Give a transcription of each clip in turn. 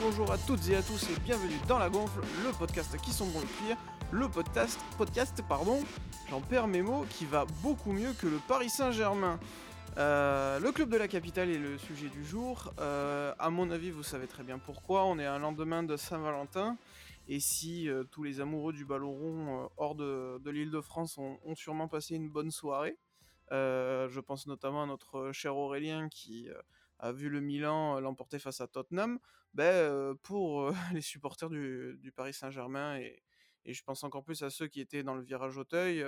bonjour à toutes et à tous et bienvenue dans La Gonfle, le podcast qui sont bons le cuir, le podcast, podcast pardon, j'en perds mes mots, qui va beaucoup mieux que le Paris Saint-Germain. Euh, le club de la capitale est le sujet du jour. Euh, à mon avis, vous savez très bien pourquoi. On est un lendemain de Saint-Valentin. Et si euh, tous les amoureux du ballon rond hors de, l'île de France ont, sûrement passé une bonne soirée, je pense notamment à notre cher Aurélien qui a vu le Milan l'emporter face à Tottenham. Ben, pour les supporters du, Paris Saint-Germain et, je pense encore plus à ceux qui étaient dans le virage Auteuil,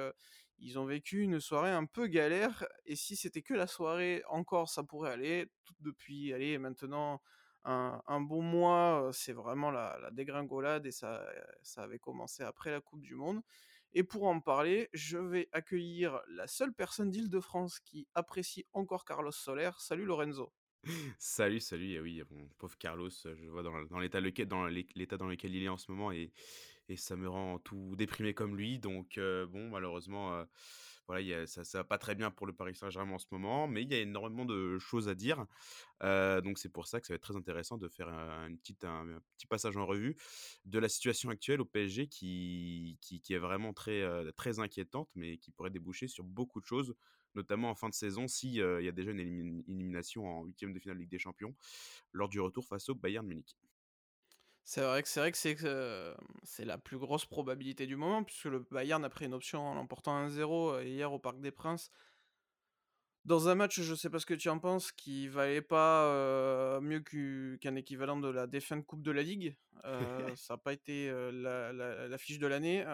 ils ont vécu une soirée un peu galère. Et si c'était que la soirée, encore ça pourrait aller. Tout depuis, allez, maintenant un, bon mois, c'est vraiment la, dégringolade et ça, ça avait commencé après la Coupe du Monde. Et pour en parler, je vais accueillir la seule personne d'Île-de-France qui apprécie encore Carlos Soler. Salut Lorenzo. Salut, salut. Et oui, mon pauvre Carlos, je vois dans, l'état dans l'état dans lequel il est en ce moment et, ça me rend tout déprimé comme lui. Donc bon, malheureusement, voilà, ça, ça va pas très bien pour le Paris Saint-Germain en ce moment, mais il y a énormément de choses à dire. donc c'est pour ça que ça va être très intéressant de faire un, petit passage en revue de la situation actuelle au PSG qui, est vraiment très inquiétante, mais qui pourrait déboucher sur beaucoup de choses notamment en fin de saison, s'il il y a déjà une élimination en huitième de finale Ligue des Champions, lors du retour face au Bayern Munich. C'est vrai que c'est vrai que c'est la plus grosse probabilité du moment, puisque le Bayern a pris une option en l'emportant 1-0 hier au Parc des Princes dans un match, je sais pas ce que tu en penses, qui valait pas mieux qu'un équivalent de la défunte Coupe de la Ligue. ça n'a pas été la, fiche de l'année.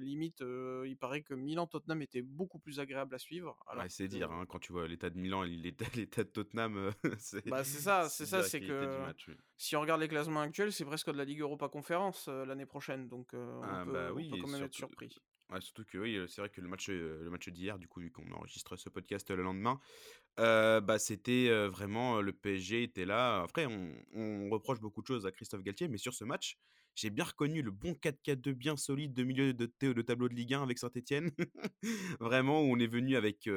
limite, il paraît que Milan-Tottenham était beaucoup plus agréable à suivre. c'est dire, hein, quand tu vois l'état de Milan et l'état, de Tottenham, c'est bah, ça, c'est ça, c'est que si on regarde les classements actuels, c'est presque de la Ligue Europa Conférence l'année prochaine, donc on, ah, peut, bah oui, quand même être surpris surtout que oui, c'est vrai que le match, le match d'hier, du coup, vu qu'on enregistre ce podcast le lendemain, bah, c'était vraiment le PSG était là. Après, on, on, reproche beaucoup de choses à Christophe Galtier, mais sur ce match, j'ai bien reconnu le bon 4-4-2 bien solide de milieu de, de tableau de Ligue 1 avec Saint-Etienne. Vraiment, où on est venu avec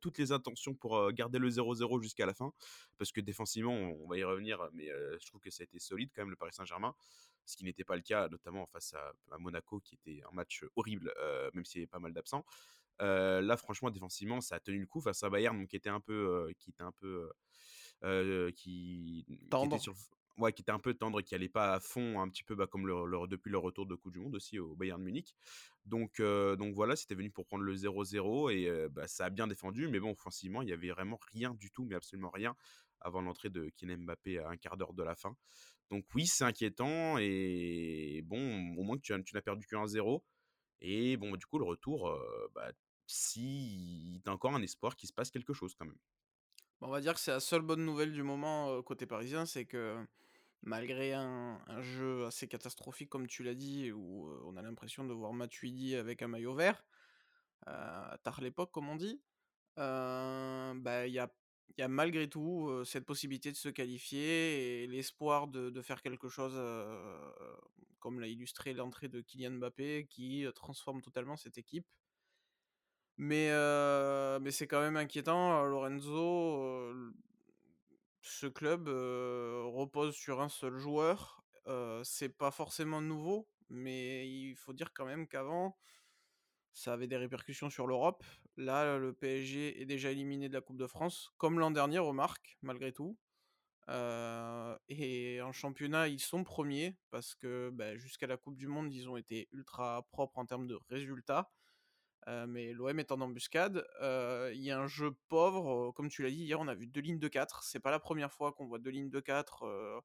toutes les intentions pour garder le 0-0 jusqu'à la fin. Parce que défensivement, on, va y revenir, mais je trouve que ça a été solide quand même, le Paris Saint-Germain. Ce qui n'était pas le cas, notamment face à, Monaco, qui était un match horrible, même s'il y avait pas mal d'absents. là, franchement, défensivement, ça a tenu le coup face à Bayern, qui était un peu, qui était un peu, qui, était sur, ouais, qui était un peu tendre, qui allait pas à fond, un petit peu bah, comme depuis le retour de Coupe du Monde aussi au Bayern Munich. Donc, donc voilà, c'était venu pour prendre le 0-0 et bah, ça a bien défendu, mais bon, offensivement, il y avait vraiment rien du tout, mais absolument rien avant l'entrée de Kylian Mbappé à un quart d'heure de la fin. Donc oui, c'est inquiétant et bon, au moins que tu, n'as perdu qu'un 0 et bon, du coup, le retour, bah, si tu as encore un espoir qu'il se passe quelque chose quand même. On va dire que c'est la seule bonne nouvelle du moment côté parisien, c'est que malgré un, jeu assez catastrophique, comme tu l'as dit, où on a l'impression de voir Matuidi avec un maillot vert, tard l'époque, comme on dit, bah, il y, a, y, a, malgré tout cette possibilité de se qualifier et l'espoir de, faire quelque chose, comme l'a illustré l'entrée de Kylian Mbappé, qui transforme totalement cette équipe. Mais c'est quand même inquiétant, Lorenzo ce club repose sur un seul joueur. c'est pas forcément nouveau, mais il faut dire quand même qu'avant, ça avait des répercussions sur l'Europe. Là, le PSG est déjà éliminé de la Coupe de France, comme l'an dernier, remarque, malgré tout. et en championnat, ils sont premiers, parce que bah, jusqu'à la Coupe du Monde, ils ont été ultra propres en termes de résultats. Euh, mais l'OM est en embuscade. Euh, il y a un jeu pauvre, euh, comme tu l'as dit hier, on a vu deux lignes de 4. C'est pas la première fois qu'on voit deux lignes de 4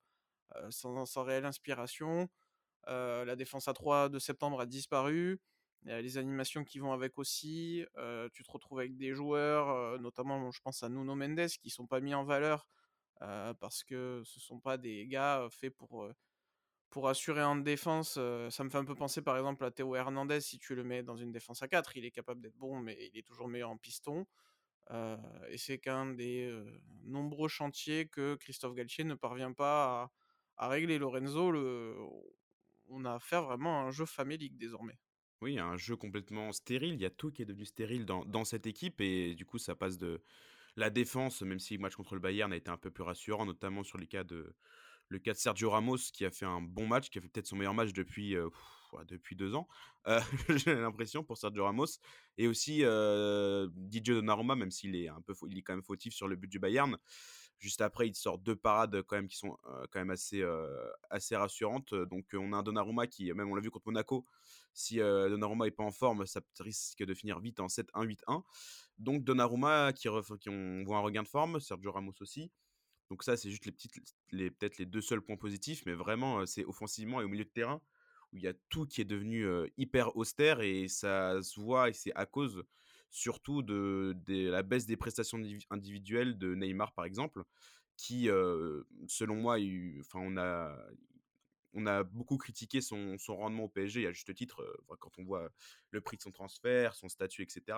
sans, sans, réelle inspiration. la défense à 3 de septembre a disparu. Les animations qui vont avec aussi. tu te retrouves avec des joueurs, notamment je pense à Nuno Mendes, qui sont pas mis en valeur parce que ce sont pas des gars faits pour pour assurer en défense, ça me fait un peu penser par exemple à Théo Hernandez si tu le mets dans une défense à 4, il est capable d'être bon mais il est toujours meilleur en piston. et c'est qu'un des nombreux chantiers que Christophe Galtier ne parvient pas à, régler. Lorenzo, on a affaire vraiment à un jeu famélique désormais. Oui, un jeu complètement stérile. Il y a tout qui est devenu stérile dans, cette équipe et du coup, ça passe de la défense, même si le match contre le Bayern a été un peu plus rassurant, notamment sur les cas de, le cas de Sergio Ramos qui a fait un bon match, qui a fait peut-être son meilleur match depuis, depuis deux ans, j'ai l'impression pour Sergio Ramos, et aussi Didier Donnarumma, même s'il est un peu, il est quand même fautif sur le but du Bayern. Juste après, il sort deux parades quand même qui sont quand même assez, assez rassurantes. Donc on a un Donnarumma qui, même on l'a vu contre Monaco, si Donnarumma est pas en forme, ça risque de finir vite en 7-1, 8-1. Donc Donnarumma qui, qui voit un regain de forme, Sergio Ramos aussi. Donc ça, c'est juste les petites, les, peut-être les deux seuls points positifs, mais vraiment, c'est offensivement et au milieu de terrain où il y a tout qui est devenu hyper austère et ça se voit et c'est à cause surtout de, la baisse des prestations individuelles de Neymar par exemple, qui, selon moi, enfin on a on a beaucoup critiqué son, rendement au PSG, à juste titre, quand on voit le prix de son transfert, son statut, etc.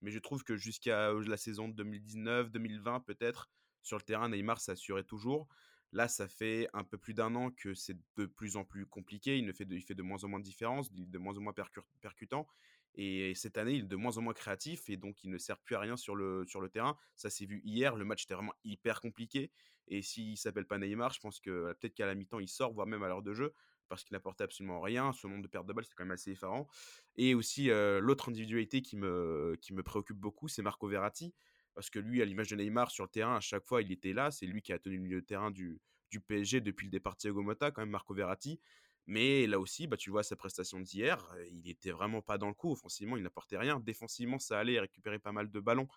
Mais je trouve que jusqu'à la saison 2019-2020, peut-être, sur le terrain, Neymar s'assurait toujours. Là, ça fait un peu plus d'un an que c'est de plus en plus compliqué. Il, ne fait de, il fait de moins en moins de différence, de moins en moins percutant. Et cette année, il est de moins en moins créatif et donc il ne sert plus à rien sur le, sur le terrain. Ça s'est vu hier, le match était vraiment hyper compliqué. Et s'il s'appelle pas Neymar, je pense que peut-être qu'à la mi-temps, il sort, voire même à l'heure de jeu, parce qu'il n'apportait absolument rien. Son nombre de pertes de balles, c'est quand même assez effarant. Et aussi, l'autre individualité qui me, qui me préoccupe beaucoup, c'est Marco Verratti. Parce que lui, à l'image de Neymar sur le terrain, à chaque fois, il était là. C'est lui qui a tenu le milieu de terrain du, PSG depuis le départ de Thiago Motta, quand même, Marco Verratti. Mais là aussi, bah, tu vois sa prestation d'hier, il était vraiment pas dans le coup. Offensivement, il n'apportait rien. Défensivement, ça allait récupérer pas mal de ballons.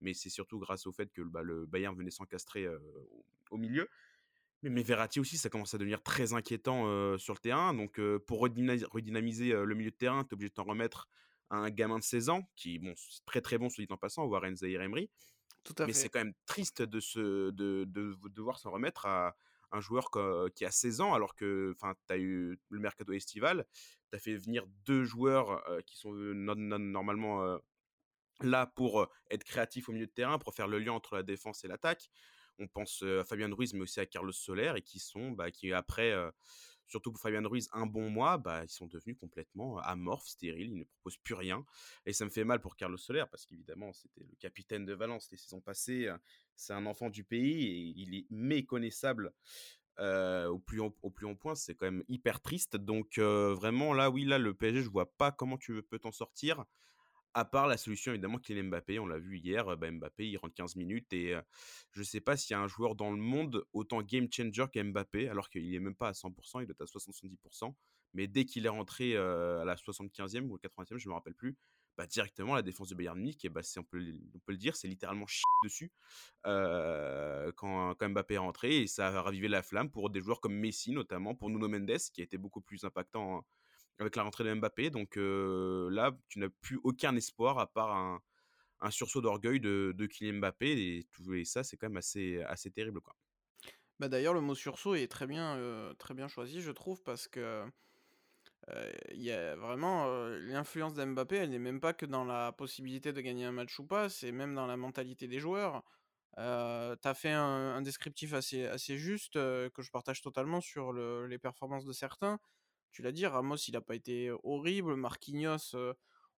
Mais c'est surtout grâce au fait que bah, le Bayern venait s'encastrer au, milieu. Mais, Verratti aussi, ça commence à devenir très inquiétant sur le terrain. Donc, pour redynamiser, le milieu de terrain, tu es obligé de t'en remettre à un gamin de 16 ans, qui bon, très très bon, soit dit en passant, Warren Zahir Emery. Tout à mais c'est quand même triste de, se, de, de devoir s'en remettre à, un joueur qui a 16 ans, alors que tu as eu le mercato estival, tu as fait venir deux joueurs qui sont normalement là pour être créatifs au milieu de terrain, pour faire le lien entre la défense et l'attaque. On pense à Fabien Ruiz, mais aussi à Carlos Soler, et qui sont, bah, qui après, surtout pour Fabien Ruiz, un bon mois, bah, ils sont devenus complètement amorphes, stériles, ils ne proposent plus rien. Et ça me fait mal pour Carlos Soler, parce qu'évidemment, c'était le capitaine de Valence les saisons passées. C'est un enfant du pays et il est méconnaissable au, plus haut, au plus point. C'est quand même hyper triste. Donc, vraiment, là, oui, là, le PSG, je vois pas comment tu peux t'en sortir. À part la solution, évidemment, qu'il est Mbappé. On l'a vu hier, bah, Mbappé, il rentre 15 minutes. Et je ne sais pas s'il y a un joueur dans le monde autant game changer qu'Mbappé, alors qu'il n'est même pas à 100%, il est à 70%. Mais dès qu'il est rentré à la 75e ou 80e, je ne me rappelle plus, bah, directement la défense de Bayern Munich, et bah, on, peut, on peut le dire, c'est littéralement chier dessus quand, quand, Mbappé est rentré. Et ça a ravivé la flamme pour des joueurs comme Messi, notamment, pour Nuno Mendes, qui a été beaucoup plus impactant hein, avec la rentrée de Mbappé. Donc là, tu n'as plus aucun espoir à part un, sursaut d'orgueil de, de Kylian Mbappé. Et, tout, ça, c'est quand même assez, assez terrible. Quoi. Bah D'ailleurs, le mot sursaut est très bien, très bien choisi, je trouve, parce que il y a vraiment l'influence d'Mbappé, elle n'est même pas que dans la possibilité de gagner un match ou pas, c'est même dans la mentalité des joueurs. Euh, tu as fait un, descriptif assez, assez juste que je partage totalement sur les performances de certains. Tu l'as dit, Ramos, il n'a pas été horrible. Marquinhos,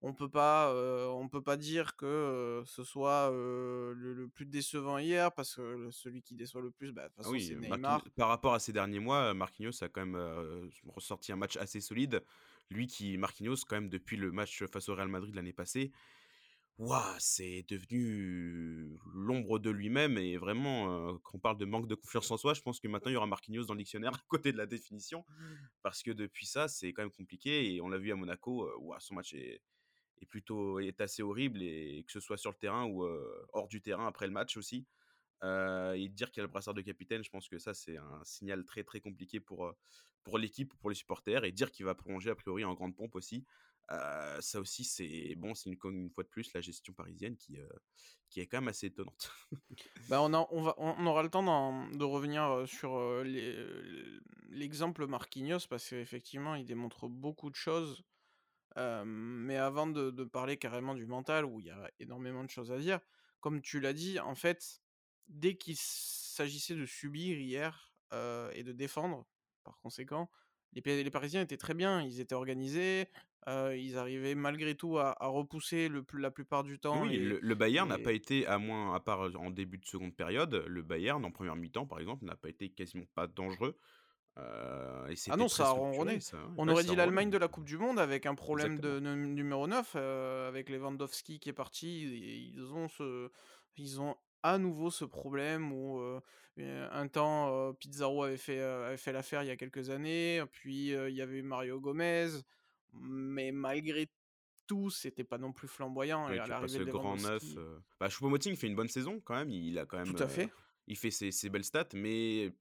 on peut pas, on peut pas dire que ce soit le, plus décevant hier parce que celui qui déçoit le plus, bah, de toute façon, c'est Neymar. Par rapport à ces derniers mois, Marquinhos a quand même ressorti un match assez solide. Lui qui, Marquinhos, quand même, depuis le match face au Real Madrid l'année passée, c'est devenu l'ombre de lui-même et vraiment, quand on parle de manque de confiance en soi, je pense que maintenant il y aura Marquinhos dans le dictionnaire à côté de la définition parce que depuis ça, c'est quand même compliqué et on l'a vu à Monaco, son match est, plutôt est assez horrible et que ce soit sur le terrain ou hors du terrain après le match aussi. et dire qu'il y a le brassard de capitaine, je pense que ça c'est un signal très très compliqué pour, pour l'équipe, pour les supporters et dire qu'il va prolonger a priori en grande pompe aussi ça aussi, c'est bon, c'est une, fois de plus la gestion parisienne qui, qui est quand même assez étonnante. bah on, a, on, va, on aura le temps de revenir sur l'exemple Marquinhos parce qu'effectivement, il démontre beaucoup de choses. mais avant de, parler carrément du mental, où il y a énormément de choses à dire, comme tu l'as dit, en fait, dès qu'il s'agissait de subir hier et de défendre, par conséquent, les, Parisiens étaient très bien, ils étaient organisés, ils arrivaient malgré tout à, repousser le, la plupart du temps. Oui, le, Bayern n'a pas été, à moins, à part en début de seconde période, le Bayern en première mi-temps par exemple n'a pas été quasiment pas dangereux. Et Ah non, ça a ronronné. ça, ouais. On Ouais, aurait dit l'Allemagne de la coupe du monde avec un problème Exactement. de num numéro 9, heu, avec Lewandowski qui est parti ils ont ce ils ont à nouveau ce problème où, un temps, Pizarro avait fait, avait fait l'affaire il y a quelques années, puis, il y avait Mario Gomez, mais malgré tout, c'était pas non plus flamboyant et Oui, à l'arrivée de grand neuf, heu bah, Choupo-Moting fait une bonne saison quand même, il a quand même, Tout à heu, fait. il fait ses ses belles stats, mais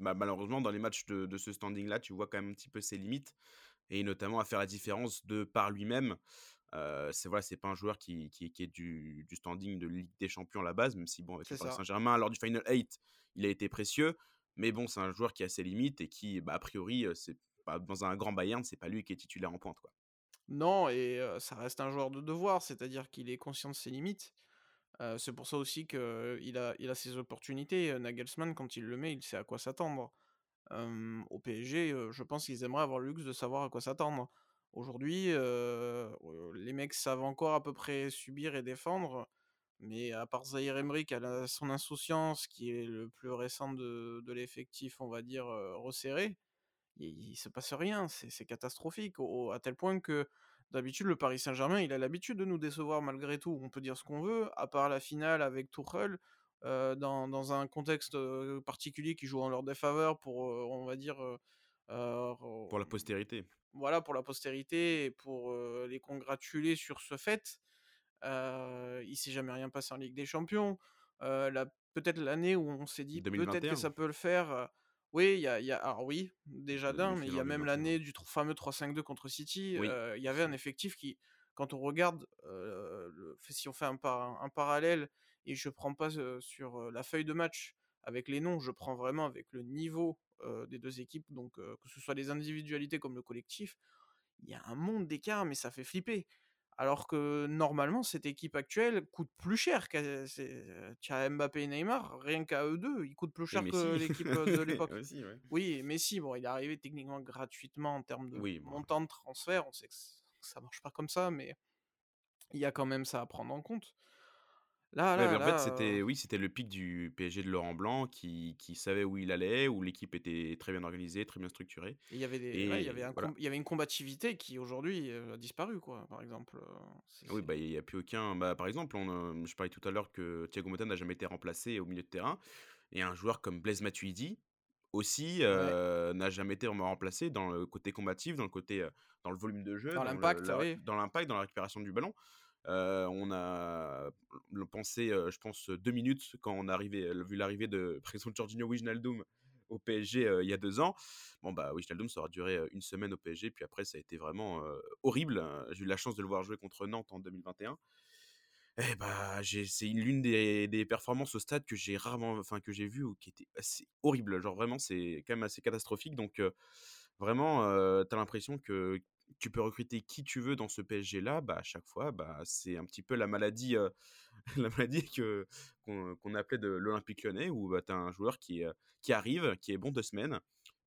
bah, malheureusement dans les matchs de de ce standing-là, tu vois quand même un petit peu ses limites et notamment à faire la différence de par lui-même. Heu, c'est voilà, c'est pas un joueur qui qui qui est du du standing de Ligue des champions à la base, même si bon, avec le Paris. Saint-Germain lors du final 8, il a été précieux, mais bon, c'est un joueur qui a ses limites et qui, bah, a priori, heu, c'est dans un grand Bayern, c'est pas lui qui est titulaire en pointe, quoi. Non et ça reste un joueur de devoir, c'est-à-dire qu'il est conscient de ses limites. C'est pour ça aussi qu'il a il a ses opportunités, Nagelsmann quand il le met, il sait à quoi s'attendre. Au PSG, je pense qu'ils aimeraient avoir le luxe de savoir à quoi s'attendre. Aujourd'hui, les mecs savent encore à peu près subir et défendre, mais à part Zahir Emery qui a son insouciance, qui est le plus récent de l'effectif, on va dire, resserré, il il se passe rien, c'est catastrophique au à tel point que d'habitude le Paris Saint-Germain, il a l'habitude de nous décevoir malgré tout. On peut dire ce qu'on veut, à part la finale avec Tuchel, heu, dans dans un contexte, heu, particulier qui joue en leur défaveur pour, heu, on va dire, Pour la postérité. voilà pour la postérité et pour, les congratuler sur ce fait. Heu, il s'est jamais rien passé en Ligue des Champions. La peut-être l'année où on s'est dit: «Peut-être que ça peut le faire», oui, il y a y a alors oui, déjà d'un, mais il y a même 2021. l'année du fameux 3-5-2 contre City, Oui, il y avait un effectif qui, quand on regarde, le si on fait un par un parallèle et je prends pas, sur, la feuille de match avec les noms, je prends vraiment avec le niveau, des 2 équipes, donc que ce soit les individualités comme le collectif, il y a un monde d'écart, mais ça fait flipper. Alors que normalement, cette équipe actuelle coûte plus cher qu'à tu as Mbappé et Neymar, rien qu'à eux 2, ils coûtent plus cher que l'équipe, heu, de l'époque. ouais. Oui, Messi, bon, il est arrivé techniquement gratuitement en termes de Oui, bon. montant de transfert, on sait que ça marche pas comme ça, mais il y a quand même ça à prendre en compte. Là Ouais, mais là en fait, là, c'était oui, c'était le pic du PSG de Laurent Blanc qui qui savait où il allait, où l'équipe était très bien organisée, très bien structurée il y avait des ouais, il y avait et un voilà. com il y avait une combativité qui aujourd'hui, a disparu quoi, par exemple, Oui, bah, il y a plus aucun bah, par exemple, on, je parlais tout à l'heure que Thiago Motta n'a jamais été remplacé au milieu de terrain et un joueur comme Blaise Matuidi aussi, ouais, n'a jamais été remplacé dans le côté combatif, dans le côté, dans le volume de jeu, dans l'impact, oui. dans l'impact, dans la récupération du ballon. On a le pensé, je pense, 2 minutes quand on a arrivé vu l'arrivée de par exemple Georginio Wijnaldum au PSG, il y a 2 ans. Bon, bah, Wijnaldum, ça aura duré, 1 semaine au PSG, puis après ça a été vraiment, horrible. Heu, j'ai eu la chance de le voir jouer contre Nantes en 2021 et bah, c'est l'une des des performances au stade que j'ai rarement enfin que j'ai vu ou qui était assez horrible. Genre vraiment, c'est quand même assez catastrophique donc vraiment, tu as l'impression que tu peux recruter qui tu veux dans ce PSG-là, bah, à chaque fois, bah, c'est un petit peu la maladie, la maladie que qu'on appelait de l'Olympique Lyonnais où, bah, tu as un joueur qui, qui arrive, qui est bon 2 semaines,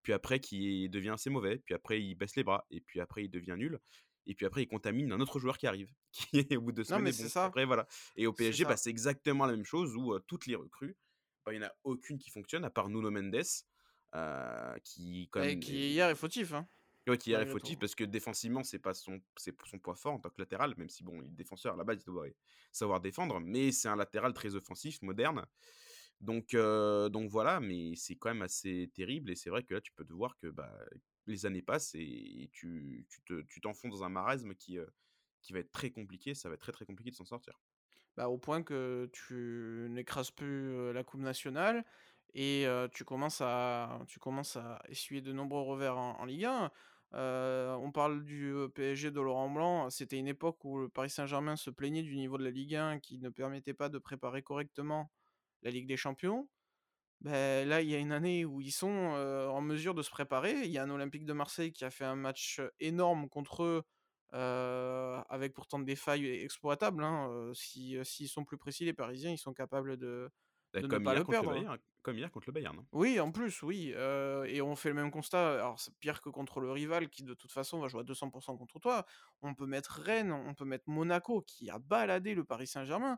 puis après qui devient assez mauvais, puis après il baisse les bras et puis après il devient nul et puis après il contamine un autre joueur qui arrive, qui au bout de 2 Non, semaines mais est c'est bon. Ça, après voilà. Et au PSG, bah, c'est exactement la même chose où, toutes les recrues, bah, il y en a aucune qui fonctionne à part Nuno Mendes, qui quand Et même qui hier est fautif, hein, Ouais, qui est fautif parce que défensivement, c'est pas son c'est son point fort en tant que latéral, même si bon, il est défenseur à la base, il doit savoir défendre, mais c'est un latéral très offensif, moderne. Donc donc voilà, mais c'est quand même assez terrible et c'est vrai que là, tu peux te voir que, bah, les années passent et tu tu te tu t'enfonces dans un marasme qui, qui va être très compliqué, ça va être très, très compliqué de s'en sortir. Bah, au point que tu n'écrases plus, la coupe nationale et tu commences à tu commences à essuyer de nombreux revers en en Ligue 1. Heu, on parle du, heu, PSG de Laurent Blanc, c'était une époque où le Paris Saint-Germain se plaignait du niveau de la Ligue 1 qui ne permettait pas de préparer correctement la Ligue des Champions. Beh, là, il y a une année où ils sont, heu, en mesure de se préparer. Il y a un Olympique de Marseille qui a fait un match, énorme contre eux, avec pourtant des failles exploitables, hein, s'ils sont plus précis, les Parisiens, ils sont capables de Bah, ne comme pas hier le contre le perdre. Bayern comme hier contre le Bayern, hein. Oui, en plus, oui, et on fait le même constat. Alors c'est pire que contre le rival qui, de toute façon, va jouer à 200 contre toi. On peut mettre Rennes, on peut mettre Monaco qui a baladé le Paris Saint-Germain.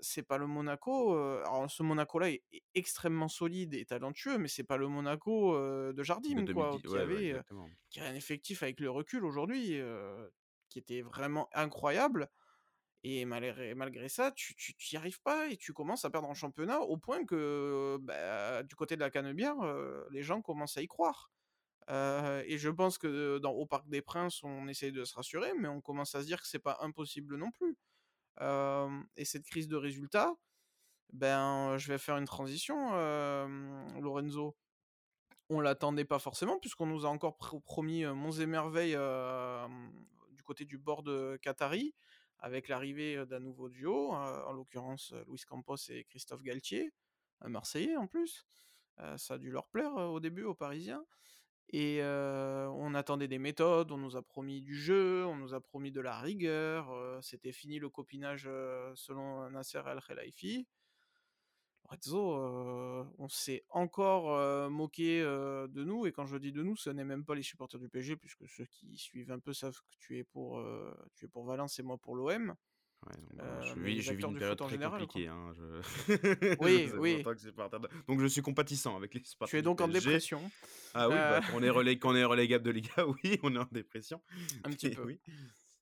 c'est pas le Monaco, alors ce Monaco-là est extrêmement solide et talentueux, mais c'est pas le Monaco, de Jardim quoi, qui avait, qui a un effectif avec le recul aujourd'hui, qui était vraiment incroyable et malgré ça, tu tu y arrives pas et tu commences à perdre en championnat au point que, bah, du côté de la Canebière, les gens commencent à y croire. et je pense que dans au Parc des Princes, on essaye de se rassurer, mais on commence à se dire que c'est pas impossible non plus. et cette crise de résultats, ben, je vais faire une transition, Lorenzo. On l'attendait pas forcément puisqu'on nous a encore promis monts et merveilles du côté du bord de Qatari avec l'arrivée d'un nouveau duo, en l'occurrence Luis Campos et Christophe Galtier, un Marseillais en plus. ça a dû leur plaire au début aux Parisiens. Et on attendait des méthodes, on nous a promis du jeu, on nous a promis de la rigueur. C'était fini le copinage selon Nasser El Lorenzo, on s'est encore moqué de nous, et quand je dis de nous, ce n'est même pas les supporters du PSG, puisque ceux qui suivent un peu savent que tu es pour, tu es pour Valence et moi pour l'OM. Ouais, bah, je vis, une période très compliquée. Hein, oui, oui. Donc je suis compatissant avec les supporters. Tu es donc en dépression. Ah oui, bah, on est relais, quand on est relégable de Liga, oui, on est en dépression. Un petit peu. Oui.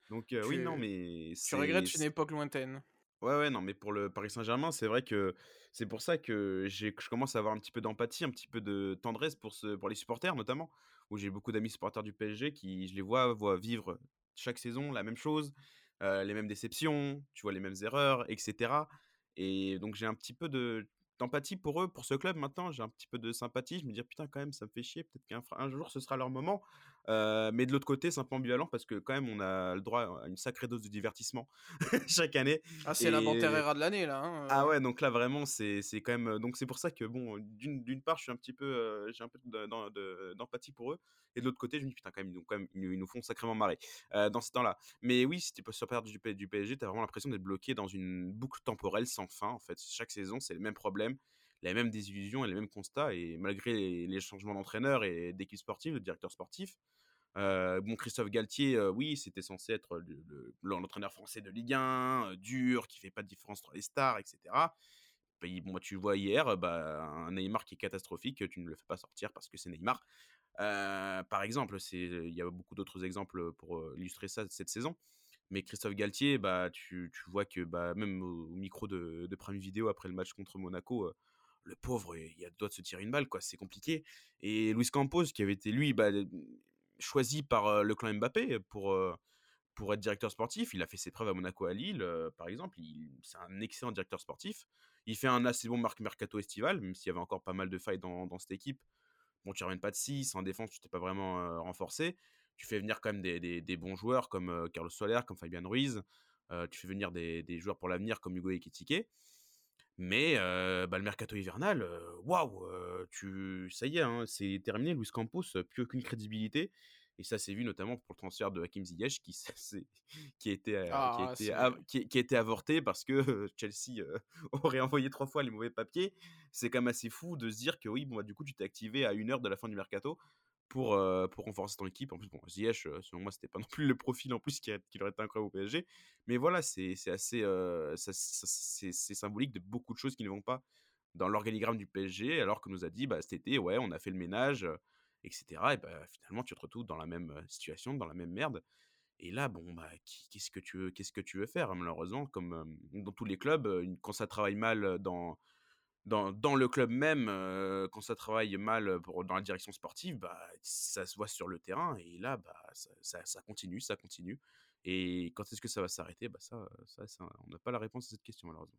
Donc oui, non, mais tu regrettes une époque lointaine. Ouais, ouais, non, mais pour le Paris Saint-Germain, c'est vrai que c'est pour ça que je commence à avoir un petit peu d'empathie, un petit peu de tendresse pour ce pour les supporters notamment, où j'ai beaucoup d'amis supporters du PSG qui, je les vois, voient vivre chaque saison la même chose, les mêmes déceptions, tu vois les mêmes erreurs, etc. Et donc j'ai un petit peu de d'empathie pour eux, pour ce club maintenant. J'ai un petit peu de sympathie. Je me dis, putain, quand même, ça me fait chier. Peut-être qu'un jour, ce sera leur moment. Mais de l'autre côté, c'est un peu ambivalent parce que, quand même, on a le droit à une sacrée dose de divertissement chaque année. Ah, c'est l'inventaire ERA de l'année, là. Hein, ah ouais, donc là, vraiment, c'est quand même. Donc, c'est pour ça que, bon, d'une part, je suis un petit peu. j'ai un peu d'empathie pour eux. Et de l'autre côté, je me dis, putain, quand même, ils nous, quand même, ils nous font sacrément marrer dans ce temps-là. Mais oui, si tu pas sur perdre du, du PSG, tu as vraiment l'impression d'être bloqué dans une boucle temporelle sans fin. En fait, chaque saison, c'est le même problème les mêmes désillusions et les mêmes constats. Et malgré les, changements d'entraîneur et d'équipe sportive, de directeur sportif, euh, bon, Christophe Galtier, euh, oui, c'était censé être l'entraîneur français de Ligue 1, euh, dur, qui fait pas de différence entre les stars, etc. Bon, tu vois hier, bah, un Neymar qui est catastrophique, tu ne le fais pas sortir parce que c'est Neymar. par exemple, il y a beaucoup d'autres exemples pour illustrer ça cette saison. Mais Christophe Galtier, bah, tu, tu vois que bah, même au, micro de, de Prime Vidéo après le match contre Monaco, le pauvre, il a doit de se tirer une balle, quoi. C'est compliqué. Et Luis Campos, qui avait été lui bah, choisi par le clan Mbappé pour pour être directeur sportif. Il a fait ses preuves à Monaco à Lille, par exemple. C'est un excellent directeur sportif. Il fait un assez bon mercato estival, même s'il y avait encore pas mal de failles dans, cette équipe. Bon, tu ramènes pas de 6, en défense, tu t'es pas vraiment renforcé. Tu fais venir quand même des, des, des bons joueurs comme Carlos Soler, comme Fabian Ruiz. tu fais venir des, des joueurs pour l'avenir comme Hugo Ekitike. Mais bah, le mercato hivernal, waouh, tu ça y est, hein, c'est terminé. Luis Campos, plus aucune crédibilité. Et ça s'est vu notamment pour le transfert de Hakim Ziyech qui, qui, a été, ah, qui, a été qui, a été avorté parce que Chelsea aurait envoyé trois fois les mauvais papiers. C'est quand même assez fou de se dire que oui, bon, bah, du coup, tu t'es activé à une heure de la fin du mercato pour, pour renforcer ton équipe. En plus, bon, Ziyech, selon moi, c'était pas non plus le profil en plus qui, qui aurait été incroyable au PSG. Mais voilà, c'est assez c'est symbolique de beaucoup de choses qui ne vont pas dans l'organigramme du PSG, alors que nous a dit bah, cet été, ouais, on a fait le ménage, etc. Et bah, finalement, tu te retrouves dans la même situation, dans la même merde. Et là, bon, bah, qu'est-ce que tu veux, qu'est-ce que tu veux faire? Malheureusement, comme dans tous les clubs, quand ça travaille mal dans dans, le club même, quand ça travaille mal pour, dans la direction sportive, bah, ça se voit sur le terrain. Et là, bah, ça, continue, ça continue. Et quand est-ce que ça va s'arrêter? Bah, ça, ça, On n'a pas la réponse à cette question, malheureusement.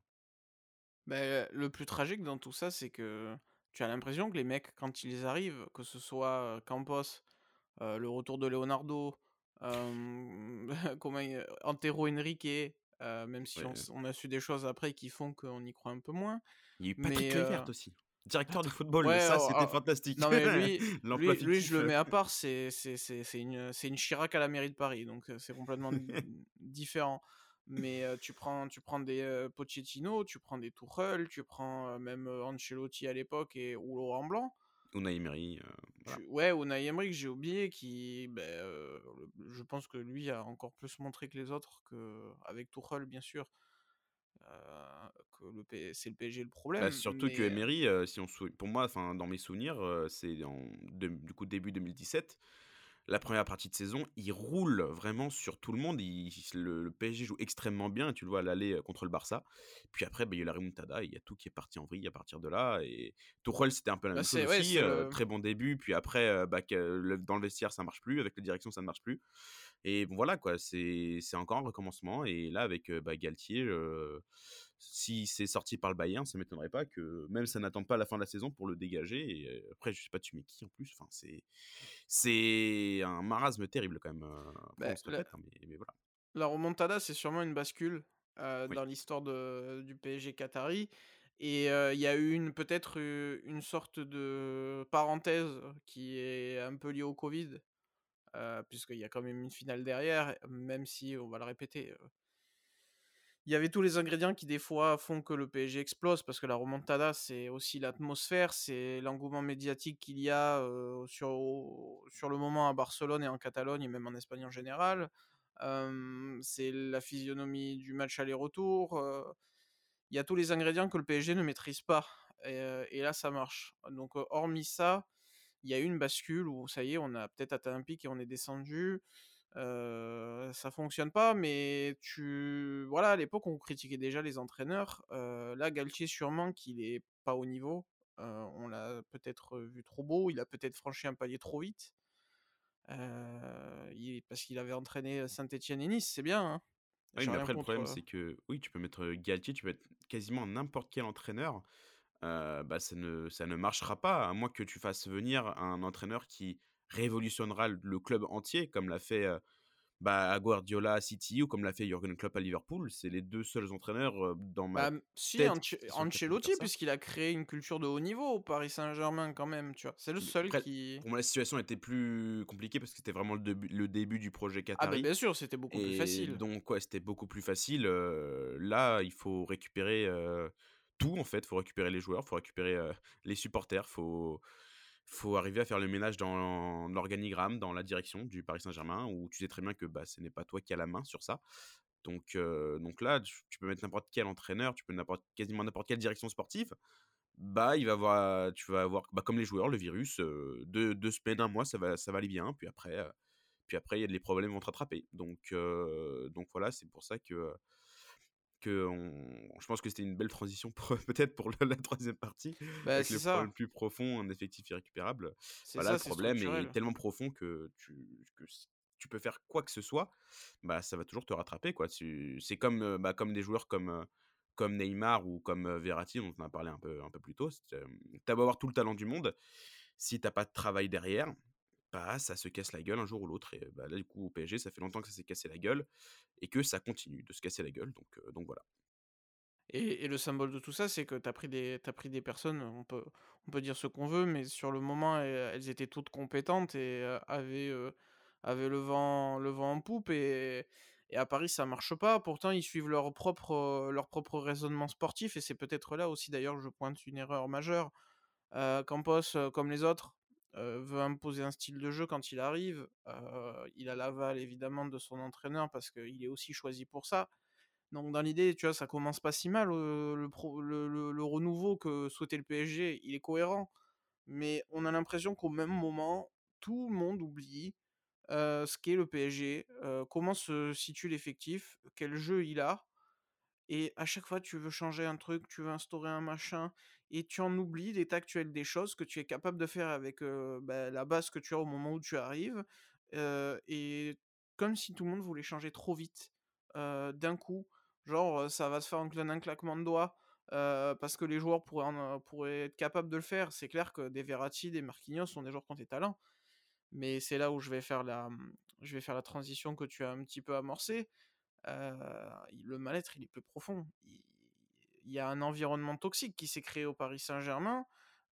Bah, le plus tragique dans tout ça, c'est que tu as l'impression que les mecs, quand ils arrivent, que ce soit Campos, le retour de Leonardo, comment, Antero Henrique, même si on, a su des choses après qui font qu'on y croit un peu moins. Il y a eu Patrick Kluivert aussi. Directeur du football, ça oh, c'était oh, fantastique. Non mais lui, lui, je le mets à part, c'est une, une Chirac à la mairie de Paris, donc c'est complètement différent. Mais tu prends, tu prends des Pochettino, tu prends des Tuchel, tu prends même Ancelotti à l'époque et ou Laurent Blanc. Unai Emery. Ouais, Unai Emery que j'ai oublié, qui, ben, je pense que lui a encore plus montré que les autres, que avec Tuchel bien sûr, que le P c'est le PSG le Bah, problème, surtout que Emery, si on sou pour moi, enfin, dans mes souvenirs, c'est en de du coup, début 2017. La première partie de saison, il roule vraiment sur tout le monde. Il le le PSG joue extrêmement bien et tu le vois à l'aller, heu, contre le Barça. Puis après, beh, il y a eu la remontada, il y a tout qui est parti en vrille à partir de là et Tuchel, c'était un peu la Bah, même chose ouais, le très bon début, puis après, heu, bah, que le dans le vestiaire, ça marche plus, avec la direction, ça ne marche plus et bon, voilà, quoi, c'est encore un recommencement et là, avec, bah, Galtier, heu, si c'est sorti par le Bayern, ça m'étonnerait pas que même ça n'attende pas la fin de la saison pour le dégager et après, je sais pas tu mets qui en plus, enfin, c'est un marasme terrible quand même, bah, on la répète, hein, mais mais voilà. la remontada, c'est sûrement une bascule, Oui. dans l'histoire du PSG qatari et il y a eu une peut-être, une sorte de parenthèse qui est un peu liée au covid, heu, puisqu'il y a quand même une finale derrière, même si on va le répéter, heu il y avait tous les ingrédients qui, des fois, font que le PSG explose parce que la remontada, c'est aussi l'atmosphère, c'est l'engouement médiatique qu'il y a, heu, sur sur le moment à Barcelone et en Catalogne et même en Espagne en général. C'est la physionomie du match aller-retour, il y a tous les ingrédients que le PSG ne maîtrise pas et là, ça marche. Donc, hormis ça, il y a eu une bascule où ça y est, on a peut-être atteint un pic et on est descendu. Heu, ça fonctionne pas, mais tu voilà, à l'époque, on critiquait déjà les entraîneurs. Heu, là, Galtier, sûrement qu'il est pas au niveau. On l'a peut-être vu trop beau, il a peut-être franchi un palier trop vite. Il parce qu'il avait entraîné Saint-Étienne et Nice, c'est bien, hein. Oui, mais après le contre, problème, c'est que, oui, tu peux mettre, Galtier, tu peux mettre quasiment n'importe quel entraîneur, heu, bah, ça ne ça ne marchera pas, à moins que tu fasses venir un entraîneur qui révolutionnera le club entier, comme l'a fait, heu, bah, Guardiola à City ou comme l'a fait Jürgen Klopp à Liverpool. C'est les 2 seuls entraîneurs, dans ma Bah, si, tête Anche Ancelotti, puisqu'il a créé une culture de haut niveau au Paris Saint-Germain quand même, tu vois? C'est le seul après, qui pour moi, la situation était plus compliquée parce que c'était vraiment le debu le début du projet ah beh, qatari bien sûr, c'était beaucoup plus facile. donc ouais, c'était beaucoup plus facile, là, il faut récupérer, tout en fait. Faut récupérer les joueurs, faut récupérer, les supporters, faut faut arriver à faire le ménage dans l'organigramme, dans la direction du Paris Saint-Germain où tu sais très bien que, bah, ce n'est pas toi qui as la main sur ça. Donc donc là, tu peux mettre n'importe quel entraîneur, tu peux n'importe quasiment n'importe quelle direction sportive, bah, il va avoir tu vas avoir, bah, comme les joueurs, le virus, 2- 2 semaines, un mois, ça va ça va aller bien, puis après, puis après, les problèmes vont te rattraper. Donc donc voilà, c'est pour ça que, heu, qu'on je pense que c'était une belle transition pour, peut-être pour la 3e partie Bah, avec c'est le ça, problème plus profond, un effectif irrécupérable. c'est Bah, là, ça, le problème est structurel. tellement profond que tu que tu peux faire quoi que ce soit, bah, ça va toujours te rattraper, quoi. C'est comme, heu, bah, comme des joueurs comme, heu, comme Neymar ou comme, heu, Verratti, dont on a parlé un peu un peu plus tôt. Tu beau avoir tout le talent du monde, si tu as pas de travail derrière, bah, ça se casse la gueule un jour ou l'autre et bah, là, du coup, au PSG, ça fait longtemps que ça s'est cassé la gueule et que ça continue de se casser la gueule donc donc voilà. Et le symbole de tout ça, c'est que tu as pris des tu pris des personnes, on peut on peut dire ce qu'on veut, mais sur le moment, elles étaient toutes compétentes et avaient, avaient le vent le vent en poupe et et à Paris, ça marche pas. Pourtant, ils suivent leur propre, leur propre raisonnement sportif et c'est peut-être là aussi, d'ailleurs, je pointe une erreur majeure. Campos, comme les autres, veut imposer un style de jeu quand il arrive. Il a l'aval, évidemment, de son entraîneur parce qu'il est aussi choisi pour ça. Donc dans l'idée, tu vois, ça commence pas si mal, le renouveau que souhaitait le PSG, il est cohérent. Mais on a l'impression qu'au même moment, tout le monde oublie, ce qu'est le PSG, comment se situe l'effectif, quel jeu il a et à chaque fois, tu veux changer un truc, tu veux instaurer un machin et tu en oublies l'état actuel des choses que tu es capable de faire avec, bah, la base que tu as au moment où tu arrives, et comme si tout le monde voulait changer trop vite, d'un coup. Genre, ça va se faire en un claquement de doigts, parce que les joueurs pourraient en pourraient être capables de le faire. C'est clair que des Verratti, des Marquinhos sont des joueurs qui ont des talents, mais c'est là où je vais faire la, je vais faire la transition que tu as un petit peu amorcée. Il le mal-être, il est plus profond. Il y a un environnement toxique qui s'est créé au Paris Saint-Germain,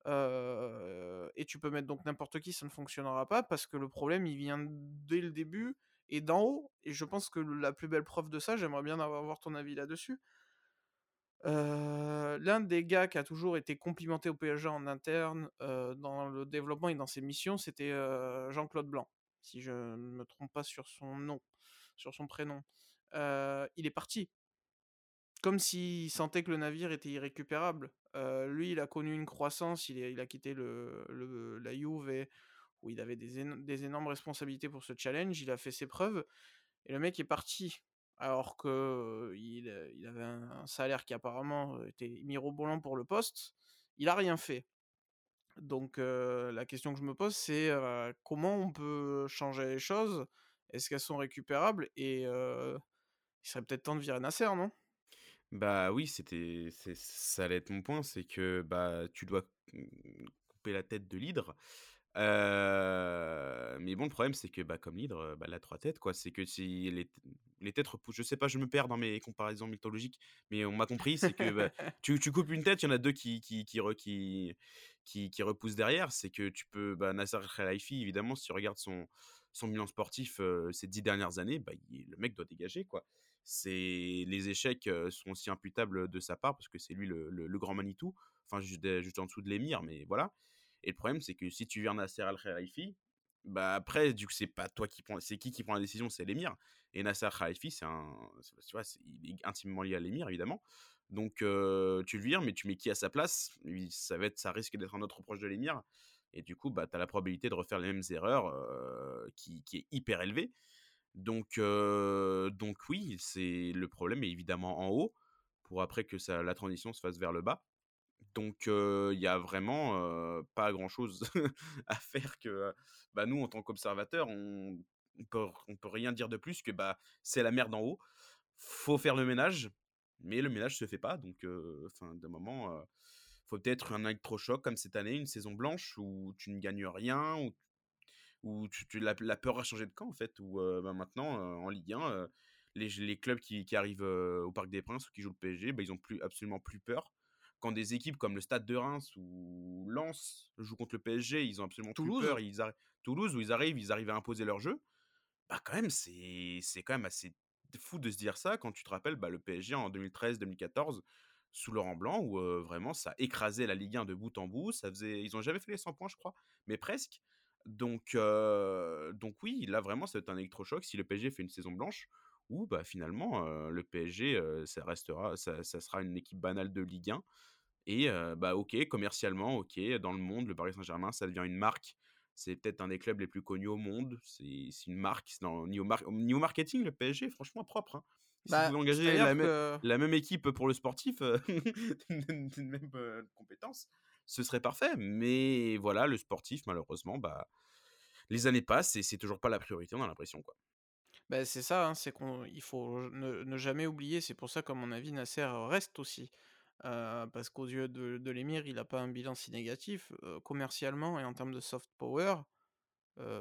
heu et tu peux mettre donc n'importe qui, ça ne fonctionnera pas parce que le problème, il vient dès le début et d'en haut et je pense que la plus belle preuve de ça, j'aimerais bien avoir ton avis là-dessus. Heu, l'un des gars qui a toujours été complimenté au PSG en interne, dans le développement et dans ses missions, c'était, Jean-Claude Blanc, si je ne me trompe pas sur son nom, sur son prénom. Heu, il est parti. comme s'il sentait que le navire était irrécupérable. Heu, lui, il a connu une croissance, il a quitté le la Juve où il avait des éno des énormes responsabilités pour ce challenge, il a fait ses preuves et le mec est parti. Alors que, il, il avait un salaire qui apparemment, était mirobolant pour le poste. Il a rien fait. Donc la question que je me pose, c'est, comment on peut changer les choses? Est-ce qu'elles sont récupérables? Et il serait peut-être temps de virer Nasser, non? Bah oui, c'était ça allait être mon point, c'est que, bah, tu dois, couper la tête de l'hydre. Mais bon, le problème, c'est que, bah, comme l'hydre, bah, elle a 3 têtes, quoi. C'est que si les les têtes repoussent je sais pas, je me perds dans mes comparaisons mythologiques, mais on m'a compris, c'est que, bah, tu tu coupes une tête, il y en a 2 qui qui qui qui qui qui repoussent derrière. C'est que tu peux bah, Nasser Khelaifi, évidemment, si tu regardes son son bilan sportif, ces 10 dernières années, bah, le mec doit dégager, quoi. C'est les échecs, sont aussi imputables, de sa part parce que c'est lui le grand Manitou, enfin juste en dessous de l'émir, mais voilà. Et le problème, c'est que si tu vires Nasser Al Khelaifi, bah, après, du coup, c'est pas toi qui prends c'est qui qui prend la décision? C'est l'émir. Et Nasser Khelaifi, c'est un tu vois, c'est il est intimement lié à l'émir, évidemment. Donc tu le vires, mais tu mets qui à sa place? Ça va être ça risque d'être un autre proche de l'émir. Et du coup, bah, tu as la probabilité de refaire les mêmes erreurs, qui qui est hyper élevée. Donc donc oui, c'est le problème est évidemment en haut, pour après que ça la transition se fasse vers le bas. Donc il y a vraiment, pas grand chose à faire que, bah, nous en tant qu'observateurs, on on peut on peut rien dire de plus que, bah, c'est la merde en haut. Faut faire le ménage, mais le ménage se fait pas donc enfin d'un moment, faut peut-être un électrochoc comme cette année, une saison blanche où tu ne gagnes rien, où où tu tu la la peur a changé de camp en fait, où, bah, maintenant, en Ligue 1, heu, les les clubs qui qui arrivent, au Parc des Princes ou qui jouent le PSG, bah, ils ont plus absolument plus peur. Quand des équipes comme le Stade de Reims ou Lens jouent contre le PSG, ils ont absolument plus Toulouse? peur, ils arri Toulouse où ils arrivent ils arrivent à imposer leur jeu. Bah, quand même, c'est quand même assez fou de se dire ça quand tu te rappelles, bah, le PSG en 2013-2014 sous Laurent Blanc où, vraiment ça écrasait la Ligue 1 de bout en bout. Ça faisait ils ont jamais fait les 100 points, je crois, mais presque. Donc donc oui, là vraiment ça va être un électrochoc si le PSG fait une saison blanche ou bah, finalement, le PSG, ça restera ça ça sera une équipe banale de Ligue 1 et bah, OK, commercialement, OK, dans le monde, le Paris Saint-Germain, ça devient une marque. C'est peut-être un des clubs les plus connus au monde. C'est une marque, c'est dans niveau mar niveau marketing, le PSG, franchement propre, hein. S'ils Bah, pouvaient engager c'est-à-dire la que la même équipe pour le sportif, d'une même, compétence, ce serait parfait. Mais voilà, le sportif malheureusement, bah, les années passent et c'est toujours pas la priorité, on a l'impression, quoi. Bah, c'est ça, hein, c'est qu'on il faut ne jamais oublier, c'est pour ça qu'à mon avis Nasser reste aussi. Parce qu'aux yeux de l'émir, il a pas un bilan si négatif, commercialement et en termes de soft power,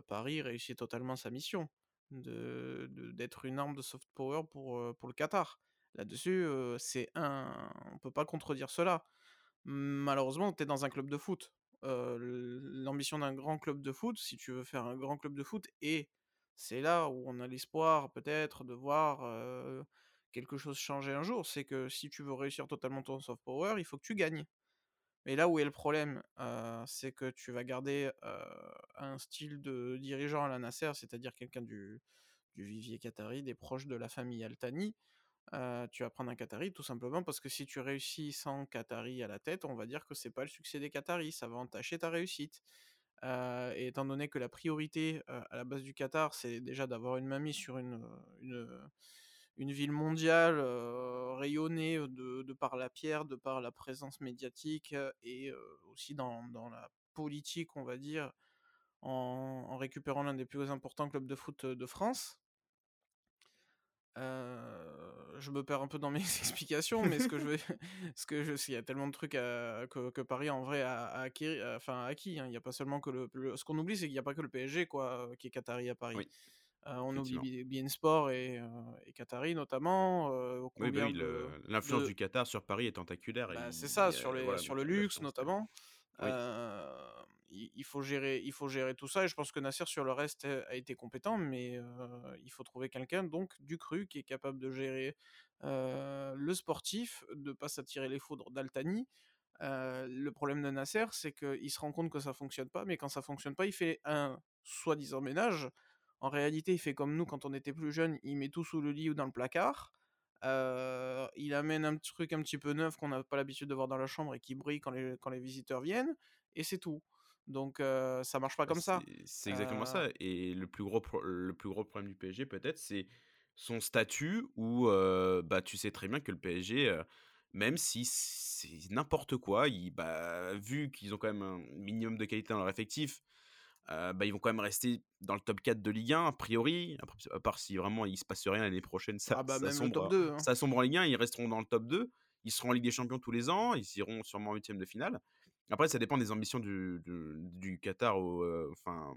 Paris réussit totalement sa mission de de d'être une arme de soft power pour, pour le Qatar. Là-dessus, c'est un on peut pas contredire cela. Malheureusement, tu es dans un club de foot. L'ambition d'un grand club de foot, si tu veux faire un grand club de foot et c'est là où on a l'espoir peut-être de voir, quelque chose changer un jour, c'est que si tu veux réussir totalement ton soft power, il faut que tu gagnes. Mais là où est le problème, c'est que tu vas garder, un style de dirigeant à la Nasser, c'est-à-dire quelqu'un du du vivier qatari, des proches de la famille Al Heu, tu vas prendre un qatari tout simplement parce que si tu réussis sans qatari à la tête, on va dire que c'est pas le succès des qataris, ça va entacher ta réussite. Heu, et étant donné que la priorité, heu, à la base du Qatar, c'est déjà d'avoir une mainmise sur une, une, ville mondiale, rayonnée, de par la pierre, de par la présence médiatique, et aussi dans dans la politique, on va dire, en récupérant l'un des plus importants clubs de foot, de France. Heu, je me perds un peu dans mes explications, mais ce que je veux ce que je il y a tellement de trucs à que que Paris en vrai a a acquéri enfin acquis, hein. Il y a pas seulement que le le ce qu'on oublie, c'est qu'il y a pas que le PSG quoi, qui est qatari à Paris. Oui, Heu, on oublie beIN Sport et heu, et qatari notamment, Oui, bah, oui, l'influence de du Qatar sur Paris est tentaculaire bah, c'est ça, sur les voilà, sur le luxe notamment. Oui. Il faut gérer il faut gérer tout ça et je pense que Nasser sur le reste, heu, a été compétent, mais heu, il faut trouver quelqu'un donc du cru qui est capable de gérer, heu, le sportif, de pas s'attirer les foudres d'Al Thani. Heu, le problème de Nasser, c'est qu'il se rend compte que ça fonctionne pas, mais quand ça fonctionne pas, il fait un soi-disant ménage. En réalité, il fait comme nous quand on était plus jeunes, il met tout sous le lit ou dans le placard. il amène un truc un petit peu neuf qu'on n'a pas l'habitude de voir dans la chambre et qui brille quand les, quand les visiteurs viennent, et c'est tout. Donc ça marche pas Bah, comme ça. c'est exactement ça et le plus gros le plus gros problème du PSG peut-être, c'est son statut où, bah, tu sais très bien que le PSG, même si c'est n'importe quoi, ils bah, vu qu'ils ont quand même un minimum de qualité dans leur effectif, bah, ils vont quand même rester dans le top 4 de Ligue 1 a priori, à part si vraiment il se passe rien l'année prochaine, ça ah bah ça même le top sombre 2, hein. ça sombre en Ligue 1, ils resteront dans le top 2. Ils seront en Ligue des Champions tous les ans, ils iront sûrement en huitièmes de finale. Après, ça dépend des ambitions du, du, du Qatar au, euh, enfin,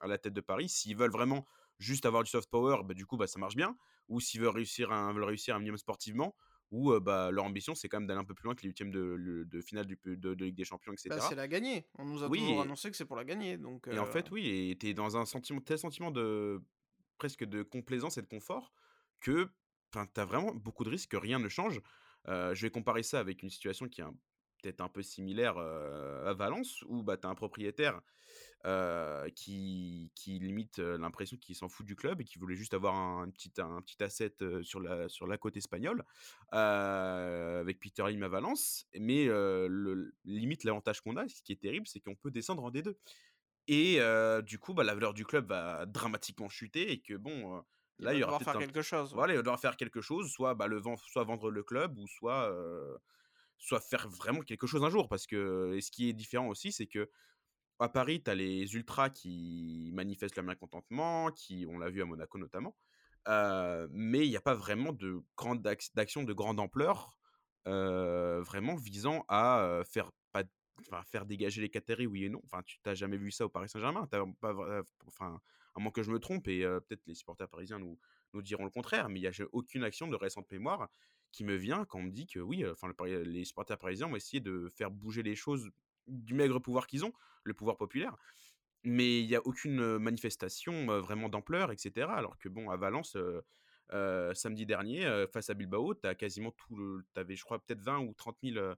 à la tête de Paris. S'ils veulent vraiment juste avoir du soft power, bah, du coup, bah, ça marche bien. Ou s'ils veulent réussir un, veulent réussir un minimum sportivement, ou euh, bah, leur ambition, c'est quand même d'aller un peu plus loin que les huitièmes de, de, finale du, de, de, Ligue des Champions, etc. Bah, c'est la gagner. On nous a oui, toujours annoncé que c'est pour la gagner. Donc, Et en fait, euh, oui, et t'es dans un sentiment, tel sentiment de presque de complaisance et de confort que t'as vraiment beaucoup de risques que rien ne change. Euh, je vais comparer ça avec une situation qui est peut-être un peu similaire à Valence, où bah, tu as un propriétaire qui, qui limite l'impression qu'il s'en fout du club et qui voulait juste avoir un, petit, un petit asset sur la, sur la côte espagnole, avec Peter Lim à Valence. Mais le, limite, l'avantage qu'on a, ce qui est terrible, c'est qu'on peut descendre en D2. Et du coup, bah, la valeur du club va dramatiquement chuter et que bon, là, il, il y aura faire quelque chose. Voilà, il va devoir faire quelque chose, soit bah, le vent, soit vendre le club, ou soit soit faire vraiment quelque chose un jour. Parce que, et ce qui est différent aussi, c'est que à Paris, tu as les ultras qui manifestent leur mécontentement, qui, on l'a vu à Monaco notamment, mais il n'y a pas vraiment de grande d'action de grande ampleur, vraiment visant à faire pas faire dégager les Qataris, oui et non. Enfin, tu n'as jamais vu ça au Paris Saint-Germain. Enfin, à moins que je me trompe, et peut-être les supporters parisiens nous, nous diront le contraire, mais il n'y a aucune action de récente mémoire qui me vient quand on me dit que oui, enfin, les supporters parisiens ont essayé de faire bouger les choses du maigre pouvoir qu'ils ont, le pouvoir populaire. Mais il n'y a aucune manifestation vraiment d'ampleur, etc. Alors que bon, à Valence, samedi dernier, face à Bilbao, tu as quasiment tout le. Tu avais, je crois, peut-être 20 ou 30 000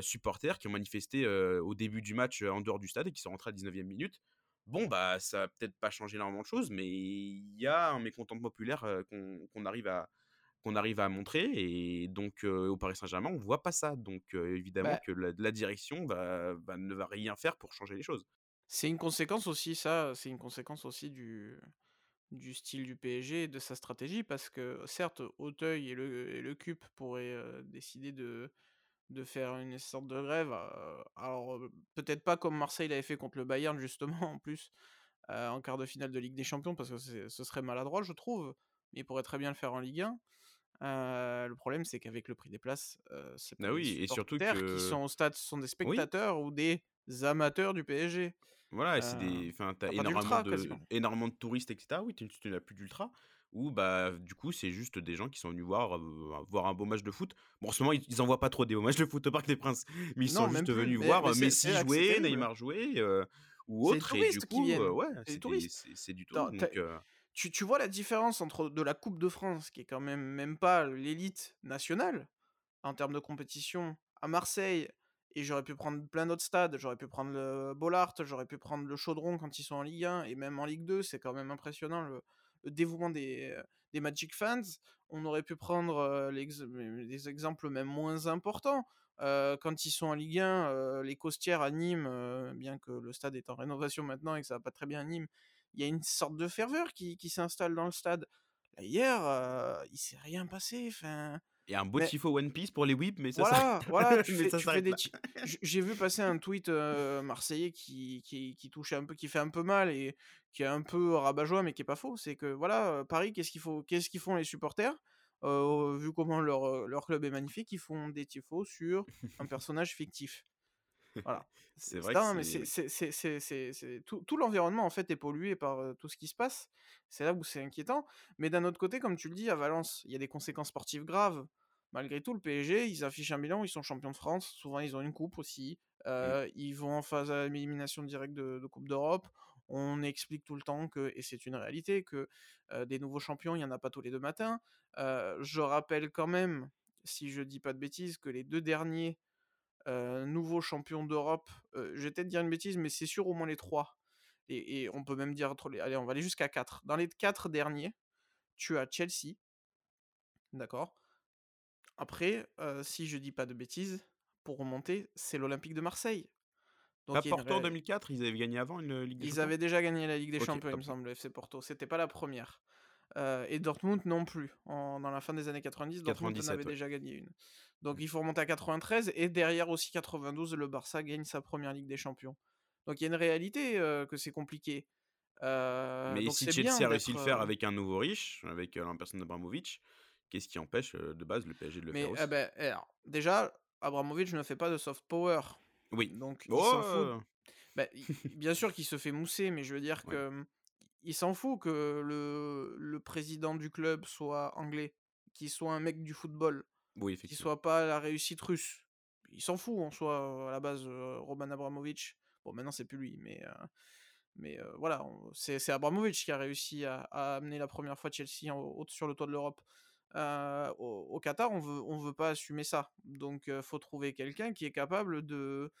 supporters qui ont manifesté au début du match en dehors du stade et qui sont rentrés à 19e minute. Bon, bah, ça n'a peut-être pas changé énormément de choses, mais il y a un mécontentement populaire qu'on arrive à, qu'on arrive à montrer. Et donc, au Paris Saint-Germain, on voit pas ça. Donc, évidemment Bah que la, direction ne va rien faire pour changer les choses. C'est une conséquence aussi, ça, c'est une conséquence aussi du, du style du PSG et de sa stratégie, parce que certes, Auteuil et le, et le CUP pourraient décider de, de faire une sorte de grève. alors, peut-être pas comme Marseille l'avait fait contre le Bayern, justement, en plus, en quart de finale de Ligue des Champions, parce que ce serait maladroit, je trouve, mais il pourrait très bien le faire en Ligue 1. Le problème, c'est qu'avec le prix des places, c'est pas Ah des et surtout qui sont au stade, ce sont des spectateurs ou des amateurs du PSG. Voilà, c'est des, enfin, t'as énormément de, énormément de touristes, etc. Oui, tu, n'as plus d'ultra. Ou bah du coup c'est juste des gens qui sont venus voir voir un beau match de foot. Bon en ce moment ils, ils envoient pas trop des beaux matchs de foot au Parc des Princes, mais ils sont juste venus voir Messi jouer, Neymar jouer ou autre et du coup ouais c'est du tout. Tu, vois la différence entre de la Coupe de France qui est quand même même pas l'élite nationale en termes de compétition à Marseille et j'aurais pu prendre plein d'autres stades, j'aurais pu prendre le Bollard, j'aurais pu prendre le Chaudron quand ils sont en Ligue 1 et même en Ligue 2, c'est quand même impressionnant le dévouement des, Magic fans. On aurait pu prendre des exemples même moins importants. quand ils sont en Ligue 1, les costières à Nîmes, bien que le stade est en rénovation maintenant et que ça va pas très bien à Nîmes, il y a une sorte de ferveur qui, qui s'installe dans le stade. hier, il s'est rien passé. Enfin, et un beau tifo One Piece pour les whips, mais ça Voilà, voilà, des J'ai vu passer un tweet marseillais qui, qui, qui, touche un peu, qui fait un peu mal et qui est un peu rabat-joie, mais qui est pas faux. C'est que voilà, Paris, qu'est-ce qu'il faut, qu'est-ce qu'ils font les supporters? Vu comment leur, leur club est magnifique, ils font des tifos sur un personnage fictif. Voilà. c'est vrai. mais c'est tout, tout l'environnement en fait est pollué par tout ce qui se passe. C'est là où c'est inquiétant. Mais d'un autre côté, comme tu le dis, à Valence, il y a des conséquences sportives graves. Malgré tout, le PSG, ils affichent un bilan, ils sont champions de France. Souvent, ils ont une coupe aussi. Mmh. Ils vont en phase à élimination directe de, Coupe d'Europe. On explique tout le temps que, et c'est une réalité, que des nouveaux champions, il n'y en a pas tous les deux matins. je rappelle quand même, si je dis pas de bêtises, que les deux derniers nouveaux champions d'Europe, je vais peut-être dire une bêtise, mais c'est sûr au moins les trois. Et, on peut même dire, allez, on va aller jusqu'à quatre. Dans les quatre derniers, tu as Chelsea, d'accord? Après, heu, si je dis pas de bêtises, pour remonter, c'est l'Olympique de Marseille. Donc Porto en ré 2004, ils avaient gagné avant une, Ligue des ils Champions? avaient déjà gagné la Ligue des Champions, il me semble, le FC Porto. C'était pas la première. Re et Dortmund non plus. En dans la fin des années 90, Dortmund en avait 97, ouais. déjà gagné une. Donc Mmh. il faut remonter à 93 et derrière aussi 92, le Barça gagne sa première Ligue des Champions. Donc il y a une réalité, heu, que c'est compliqué. Heu, Mais donc si Chelsea a réussi le faire avec un nouveau riche, avec, en personne d'Abramovich, qu'est-ce qui empêche, de base le PSG de le faire Mais, eh aussi? beh, et alors, déjà, Abramovich ne fait pas de soft power. Oui. Donc il s'en fout. Oh! I bien sûr qu'il se fait mousser, mais je veux dire Ouais. que, mmh, il s'en fout que le le président du club soit anglais, qu'il soit un mec du football, Oui, qu'il soit pas la réussite russe. Il s'en fout en soi, à la base, heu, Roman Abramovich. Bon maintenant c'est plus lui, mais, heu, mais, heu, voilà, c'est Abramovich qui a réussi à à amener la première fois Chelsea en sur le toit de l'Europe. Au au Qatar, on veut on veut pas assumer ça. Donc, faut trouver quelqu'un qui est capable de,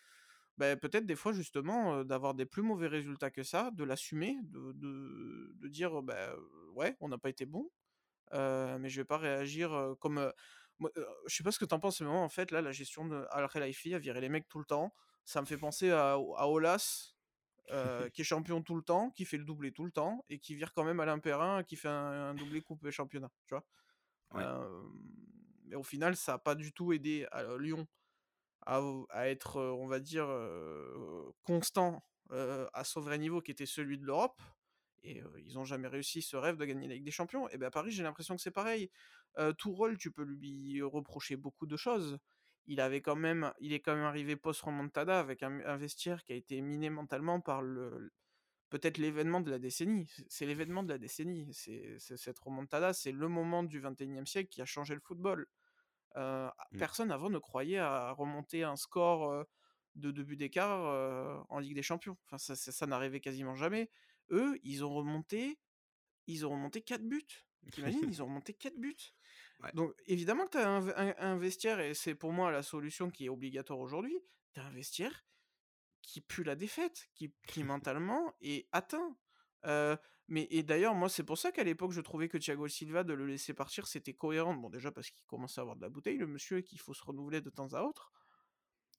beh, peut-être des fois justement, d'avoir des plus mauvais résultats que ça, de l'assumer, de de de dire, heu: «Ouais, on n'a pas été heu, mais je vais pas réagir, comme, heu» moi, je sais pas ce que tu en penses, mais moi en fait là, la gestion de Al Khelaifi à virer les mecs tout le temps, ça me fait penser à à heu, qui est champion tout le temps, qui fait le doublé tout le temps et qui vire quand même Alain Perrin qui fait un un doublé coupe et championnat, tu vois? Ouais. Mais au final, ça a pas du tout aidé à Lyon à à être, on va dire, constant, à son vrai niveau qui était celui de l'Europe et ils ont jamais réussi ce rêve de gagner la Ligue des Champions. Et bah, Paris, j'ai l'impression que c'est pareil. Heu, Tourelle, tu peux lui reprocher beaucoup de choses. Il avait quand même il est quand même arrivé post remontada avec un vestiaire qui a été miné mentalement par le peut-être l'événement de la décennie. C'est l'événement de la décennie. C'est cette remontada, c'est le moment du 21e siècle qui a changé le football. Heu, a Mmh. personne avant ne croyait à remonter un score, de 2 buts d'écart, en Ligue des Champions. Enfin ça ça ça n'arrivait quasiment jamais. Eux, ils ont remonté ils ont remonté 4 buts. Tu imagines? Ils ont remonté 4 buts. Ouais. Donc évidemment que tu as un v un un vestiaire et c'est pour moi la solution qui est obligatoire aujourd'hui, tu as un vestiaire qui pue la défaite, qui qui mentalement est atteint. Mais et d'ailleurs, moi, c'est pour ça qu'à l'époque, je trouvais que Thiago Silva, de le laisser partir, c'était cohérent. Bon, déjà parce qu'il commençait à avoir de la bouteille, le monsieur, et qu'il faut se renouveler de temps à autre.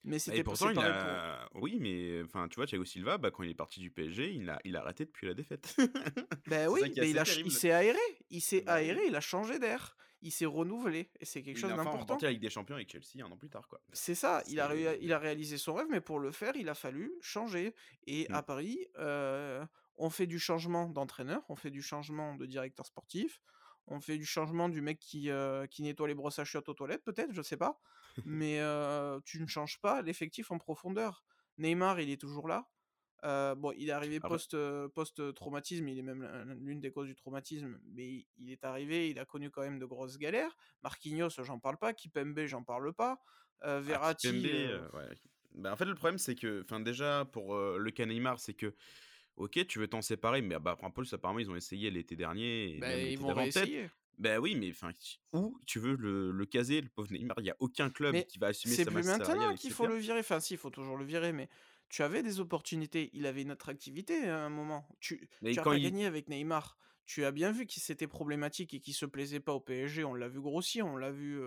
Mais Bah c'était pourtant il pour a oui, mais enfin, tu vois, Thiago Silva, bah, quand il est parti du PSG, il a il a arrêté de puer la défaite. C'est oui, beh, il a il s'est aéré, il s'est Bah aéré, oui. il a changé d'air, il s'est renouvelé et c'est quelque Il chose a d'important. la Ligue des Champions avec Chelsea 1 an plus tard, quoi. C'est ça, il a il a réalisé son rêve, mais pour le faire, il a fallu changer et Mmh. à Paris, heu, on fait du changement d'entraîneur, on fait du changement de directeur sportif, on fait du changement du mec qui, heu, qui nettoie les brosses à chiottes aux toilettes peut-être, je sais pas. Mais, heu, tu ne changes pas l'effectif en profondeur. Neymar, il est toujours là. Heu, bon, il est arrivé Après post, heu, post, heu, traumatisme, il est même l'un l'un l'une des causes du traumatisme, mais il est arrivé, il a connu quand même de grosses galères. Marquinhos, j'en parle pas, Kimpembe, j'en parle pas. Ah Verratti, ouais. Bah, en fait, le problème, c'est que enfin, déjà, pour, le cas Neymar, c'est que, OK, tu veux t'en séparer, mais bah, en plus, apparemment, ils ont essayé l'été dernier et même Beh, ils vont réessayer. Bah oui, mais enfin, où tu veux le le caser, le pauvre Neymar? Il y a aucun club Mais qui va assumer c'est sa plus masse salariale maintenant qu'il faut le virer. Enfin si, il faut toujours le virer, mais tu avais des opportunités. Il avait une attractivité à un moment. Tu Mais tu as quand pas il gagné avec Neymar. Tu as bien vu qu'il c'était problématique et qu'il se plaisait pas au PSG. On l'a vu grossir, on l'a vu,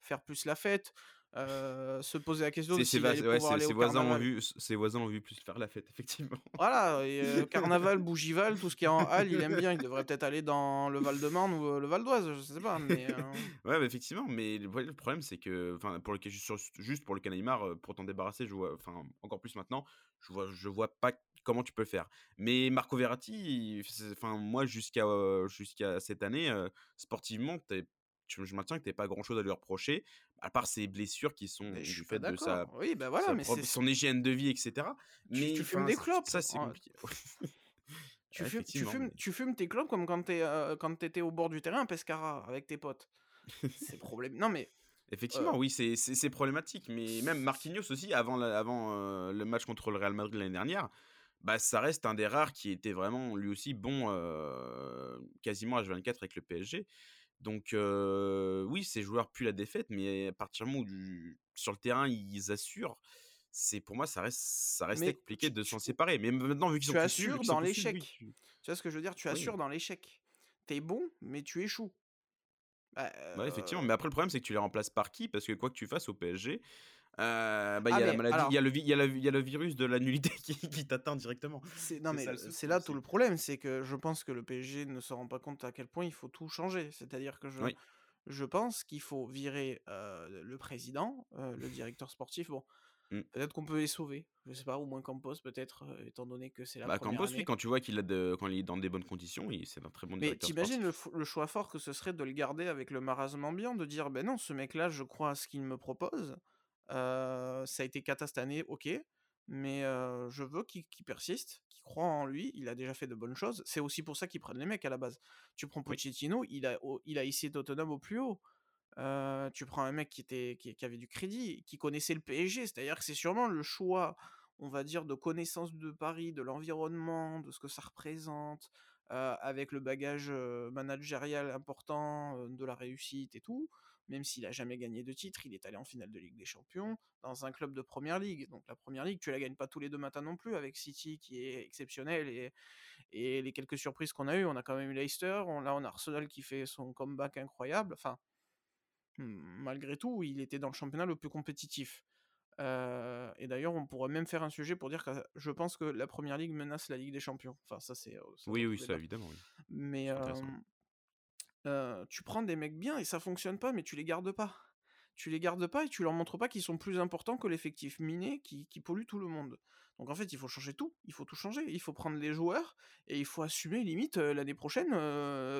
faire plus la fête, heu, se poser la question de vas allait ouais, aller ses au voisins ont vu ses voisins ont vu plus faire la fête, effectivement. Voilà et heu, carnaval, Bougival, tout ce qui est en Halle, il aime bien. Il devrait peut-être aller dans le Val-de-Marne ou, heu, le Val d'Oise, je sais pas, mais, Ouais, effectivement, mais le le problème, c'est que pour le juste pour le heu, pour t'en débarrasser, je vois encore plus maintenant, je vois je vois pas comment tu peux faire. Mais Marco Verratti, enfin, moi, jusqu'à, jusqu'à cette année, heu, sportivement, tu je maintiens que tu avais pas grand-chose à lui reprocher, à part ses blessures qui sont mais je suis du pas fait de sa. Oui, bah, voilà, sa mais propre son hygiène de vie et cetera. Tu Mais tu fumes des clopes ça, c'est compliqué. tu fumes tu fumes mais tu fumes tes clopes comme quand tu tu étais au bord du terrain à Pescara avec tes potes. C'est problém non mais, Effectivement, oui, c'est problématique, mais même Marquinhos aussi, avant la avant, heu, le match contre le Real Madrid l'année dernière, bah, ça reste un des rares qui était vraiment lui aussi bon, heu, quasiment H24 avec le PSG. Donc oui, ces joueurs puent la défaite, mais à partir du moment où du sur le terrain, ils assurent, c'est pour moi, ça reste ça restait compliqué tu de s'en séparer. Mais maintenant, vu qu'ils sont assures dans l'échec. tu Tu vois ce que je veux dire? Tu oui. assures dans l'échec. Tu es bon, mais tu échoues. Bah, Ouais, effectivement, mais après le problème c'est que tu les remplaces par qui? Parce que quoi que tu fasses au PSG, bah, il Ah y a la mais maladie, il y alors a le y y a virus de la nullité qui qui t'atteint directement. c'est non mais là tout le problème, c'est que je pense que le PSG ne se rend pas compte à quel point il faut tout changer. C'est-à-dire que je oui, je pense qu'il faut virer, heu, le président, heu, le directeur sportif. Bon, mmh. peut-être qu'on peut les sauver, je sais pas, au moins Campos peut-être, heu, étant donné que c'est la Bah, première Campos, année. quand tu vois qu'il a de quand il est dans des bonnes conditions, c'est un très bon Mais le f le choix fort que ce serait de le garder avec le marasme ambiant, de dire: ben non, ce mec-là, je crois à ce qu'il me propose, ça a été cata cette année, OK, mais je veux qu'il persiste, qu'il croit en lui, il a déjà fait de bonnes choses». C'est aussi pour ça qu'ils prennent les mecs à la base. Tu prends Pochettino, il a au il a hissé Tottenham au plus haut. Tu prends un mec qui était qui qui avait du crédit, qui connaissait le PSG, c'est-à-dire que c'est sûrement le choix, on va dire, de connaissance de Paris, de l'environnement, de ce que ça représente, heu, avec le bagage, heu, managérial important, heu, de la réussite et tout. Même s'il a jamais gagné de titre, il est allé en finale de Ligue des Champions dans un club de première ligue. Donc la première ligue, tu la gagnes pas tous les 2 matins non plus avec City qui est exceptionnel et les quelques surprises qu'on a eues, on a quand même eu Leicester, on là on a Arsenal qui fait son comeback incroyable, enfin malgré tout, il était dans le championnat le plus compétitif. Et d'ailleurs, on pourrait même faire un sujet pour dire que je pense que la première ligue menace la Ligue des champions. Enfin, ça, c'est, oui, oui, ça évidemment, oui. Mais tu prends des mecs bien et ça fonctionne pas, mais tu les gardes pas. Tu les gardes pas et tu leur montres pas qu'ils sont plus importants que l'effectif miné qui qui pollue tout le monde. Donc en fait, il faut changer tout, il faut tout changer. Il faut prendre les joueurs et il faut assumer limite, l'année prochaine,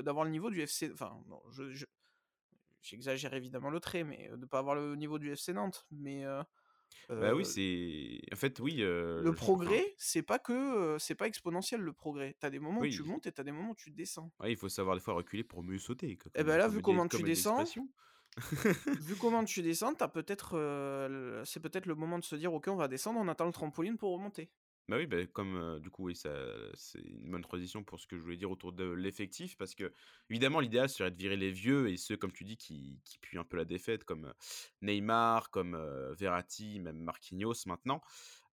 d'avoir le niveau du FC enfin non, je je J'exagère évidemment le trait, mais de pas avoir le niveau du FC Nantes, mais Bah, oui, heu, c'est en fait, oui, le progrès, c'est pas que, c'est pas exponentiel le progrès. Tu as des moments où tu montes et tu as des moments où tu descends. ouais, il faut savoir des fois reculer pour mieux sauter, Et comme bah, là, vu comment tu descends vu comment tu descends, tu as peut-être, c'est peut-être le moment de se dire: «OK, on va descendre, on attend le trampoline pour remonter». Bah oui, bah, comme, du coup, oui, ça c'est une bonne transition pour ce que je voulais dire autour de l'effectif parce que évidemment l'idéal serait de virer les vieux et ceux, comme tu dis, qui qui puent un peu la défaite comme, Neymar, comme, heu, Verratti, même Marquinhos maintenant.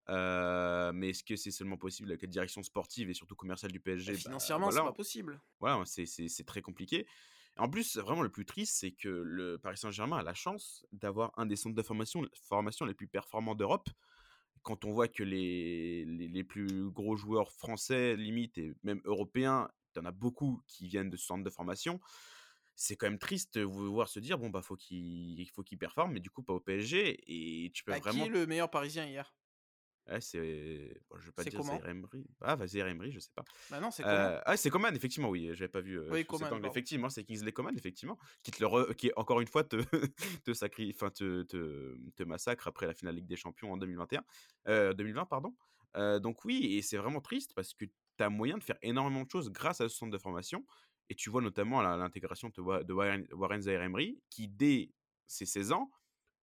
Mais est-ce que c'est seulement possible avec la direction sportive et surtout commerciale du Bah, PSG? Bah, financièrement, c'est pas possible. voilà, c'est c'est c'est très compliqué. En plus, vraiment le plus triste, c'est que le Paris Saint-Germain a la chance d'avoir un des centres de formation formation les plus performants d'Europe quand on voit que les, les, les plus gros joueurs français, limite, et même européens, il y en a beaucoup qui viennent de ce centre de formation, c'est quand même triste de voir se dire, bon, bah, faut qu'il faut qu'il performe, mais du coup, pas au PSG, et tu peux Bah, qui est vraiment le meilleur parisien hier? Ouais, c'est bon, je vais pas dire Emery. Ah, bah, Zaïre Emery, je sais pas. Bah, non, c'est comment? Heu, ah, c'est Coman, effectivement, oui, j'avais pas vu, heu, Oui, cet Coman, angle. pardon. Effectivement, c'est Kingsley Coman, effectivement, qui te le re qui encore une fois te te sacri enfin te te te massacre après la finale Ligue des Champions en 2021, heu, 2020 pardon. Heu, donc oui et c'est vraiment triste parce que tu as moyen de faire énormément de choses grâce à ce centre de formation et tu vois notamment l'intégration de Wa de Warren Warren Zaïre Emery qui, dès ses 16 ans,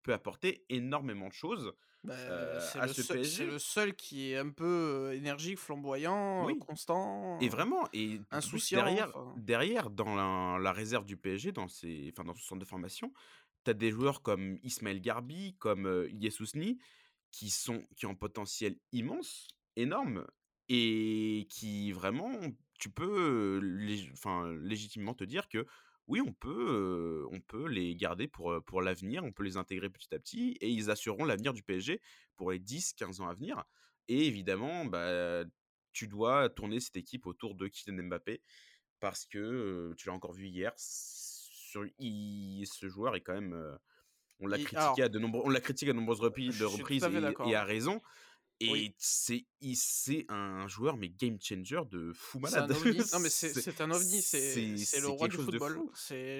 peut apporter énormément de choses, Bah, heu, c'est à le ce seu c'est PSG. le seul qui est un peu, énergique, flamboyant, Oui. Et constant, heu, vraiment et insouciant, derrière enfin derrière dans la la réserve du PSG, dans ses enfin dans son centre de formation, tu as des joueurs comme Ismaël Garbi, comme, Ousni, qui sont qui ont un potentiel immense, énorme et qui vraiment tu peux, lég légitimement te dire que oui, on peut, on peut les garder pour, pour l'avenir, on peut les intégrer petit à petit et ils assureront l'avenir du PSG pour les dix quinze ans à venir et évidemment, bah, tu dois tourner cette équipe autour de Kylian Mbappé parce que, tu l'as encore vu hier, sur il ce joueur est quand même, on l'a critiqué alors, à de nombreux on l'a critiqué à de nombreuses repi de reprises et et à d'accord. Oui, et c'est un joueur mais game changer de fou c'est un malade. ovni. Non, mais c'est un ovni, c'est le roi du football.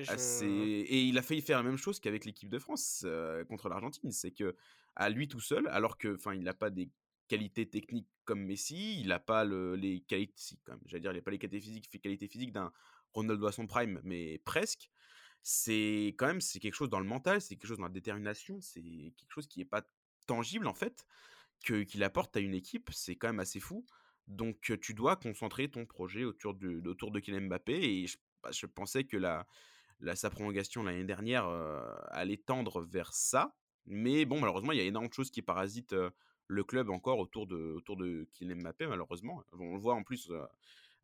Ah, et il a failli faire la même chose qu'avec l'équipe de France, heu, contre l'Argentine. C'est que à lui tout seul, alors que enfin, il n'a pas des qualités techniques comme Messi, il a pas le les qualités si quand même, j'allais dire, il a pas les qualités physiques qualités physiques d'un Ronaldo à son prime, mais presque. C'est quand même, c'est quelque chose dans le mental, c'est quelque chose dans la détermination, c'est quelque chose qui est pas tangible en fait, qu'il apporte à une équipe, c'est quand même assez fou. Donc, tu dois concentrer ton projet autour de autour de Kylian Mbappé et je bah, je pensais que la la sa prolongation l'année dernière, allait tendre vers ça. Mais bon, malheureusement, il y a énormément de choses qui parasitent, le club encore autour de autour de Kylian Mbappé malheureusement. On le voit en plus,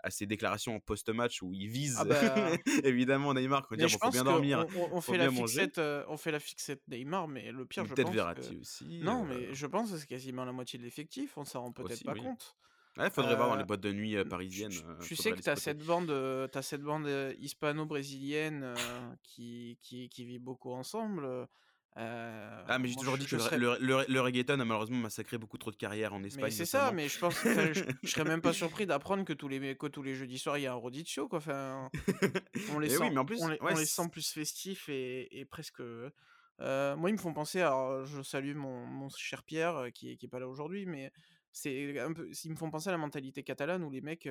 à ses déclarations en post-match où il vise Ah bah évidemment Neymar quand il dit bon, faut bien dormir, on on faut fait la bien fixette, heu, on fait la fixette Neymar, mais le pire, je peut-être pense Verratti que aussi, non, heu, mais je pense que c'est quasiment la moitié de l'effectif, on s'en rend peut-être pas oui. compte. Ouais, faudrait voir dans les Heu, boîtes de nuit, parisiennes, tu sais que tu as tu as cette bande, hispano-brésilienne, qui qui vit beaucoup ensemble, heu, Ah, mais j'ai toujours je dit que je le reggaeton a malheureusement massacré beaucoup trop de carrières en Espagne c'est ça, mais je pense enfin, je je serais même pas surpris d'apprendre que tous les que tous les jeudis soirs, il y a un rodizio quoi, enfin, on les Et sent oui, mais en on plus les ouais, on les sent plus festifs et et presque, heu heu, moi, ils me font penser alors, je salue mon mon cher Pierre, qui est qui est pas là aujourd'hui, mais c'est un peu ils me font penser à la mentalité catalane où les mecs,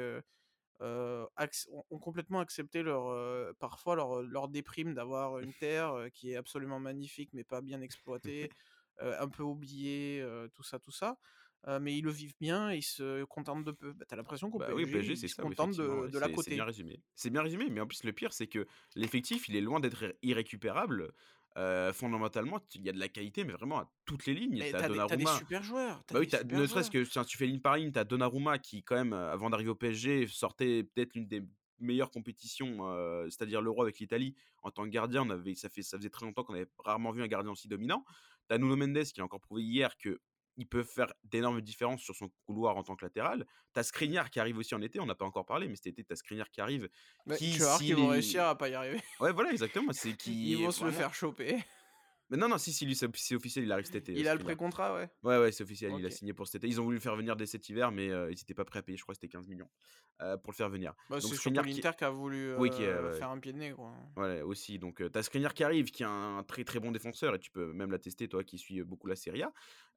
ont complètement accepté leur, parfois leur, leur déprime d'avoir une terre, qui est absolument magnifique, mais pas bien exploitée, un peu oubliée, tout ça, tout ça, mais ils le vivent bien ils se contentent de peu. Bah, tu as l'impression qu'au Bah, oui, PSG, ils se ça, contentent de de l'à c'est c'est bien côté. résumé. C'est bien résumé, mais en plus, le pire, c'est que l'effectif, il est loin d'être irré irrécupérable, heu, fondamentalement, il y a de la qualité, mais vraiment à toutes les lignes. Mais Tu tu as as des as des Donnarumma super joueurs, as bah, oui, des tu as super ne serait-ce que tiens, tu fais ligne par ligne, tu as Donnarumma qui quand même, heu, avant d'arriver au PSG, sortait peut-être l'une des meilleures compétitions, heu, c'est-à-dire l'Euro avec l'Italie. En tant que gardien, on avait ça fait ça faisait très longtemps qu'on avait rarement vu un gardien aussi dominant. Tu as Nuno Mendes qui a encore prouvé hier qu'il peut faire d'énormes différences sur son couloir en tant que latéral. Tu as Skriniar qui arrive aussi en été, on n'a pas encore parlé, mais cet été, tu as Skriniar qui arrive, Mais qui tu vas voir qu'ils s'il vont réussir à pas y arriver. ouais, voilà, exactement, c'est Ils qui vont se le faire choper. Mais non, non, si, si, lui, c'est officiel, il arrive cet été, Il a le pré-contrat, ouais? Ouais, ouais, c'est officiel, il a signé pour cet été. Ils ont voulu le faire venir dès cet hiver, mais heu, ils étaient pas prêts à payer, je crois que c'était 15 000 000, heu, pour le faire venir. Bah, c'est Skriniar qui qui a voulu, oui, qui ouais. faire un pied de nez, quoi. Ouais, aussi, donc heu, tu as Skriniar qui arrive, qui est un très, très bon défenseur et tu peux même l'attester, toi qui suis, beaucoup la Serie A.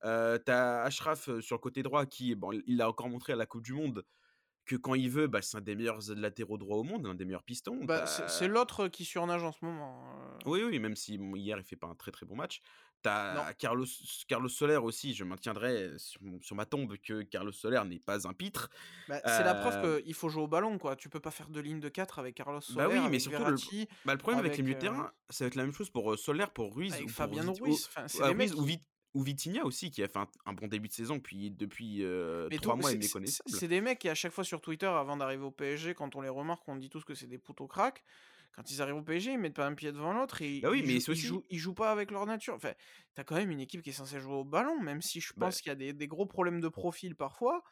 Heu, tu as Achraf, heu, sur le côté droit qui, bon, il l'a encore montré à la coupe du monde que quand il veut, bah, c'est un des meilleurs latéraux droits au monde, l'un des meilleurs pistons. Tu Bah, c'est l'autre qui surnage en ce moment, oui, oui, même si bon, hier, il fait pas un très, très bon match. Tu non. as Carlos Carlos Soler aussi, je maintiendrai sur ma tombe que Carlos Soler n'est pas un pitre. Bah, c'est la preuve qu'il faut jouer au ballon, quoi. Tu peux pas faire de ligne de 4 avec Carlos Bah, Soler, oui, mais avec surtout le bah, le problème avec les milieux de terrain, ça va être la même chose pour, Soler, pour Ruiz avec ou pour Fabien ou Ruiz, enfin, ah, ou Vit ou Vitinha aussi qui a fait un un bon début de saison puis depuis, heu, mais 3 tout mois est méconnaissable. c'est des mecs qui, à chaque fois sur Twitter, avant d'arriver au PSG, quand on les remarque, on dit tous que c'est des poteaux cracks. Quand ils arrivent au PSG, ils mettent pas un pied devant l'autre et Bah, oui, ils mais jouent ils jouent ils jouent pas avec leur nature. Enfin, tu as quand même une équipe qui est censée jouer au ballon, même si je bah pense qu'il y a des des gros problèmes de profil parfois.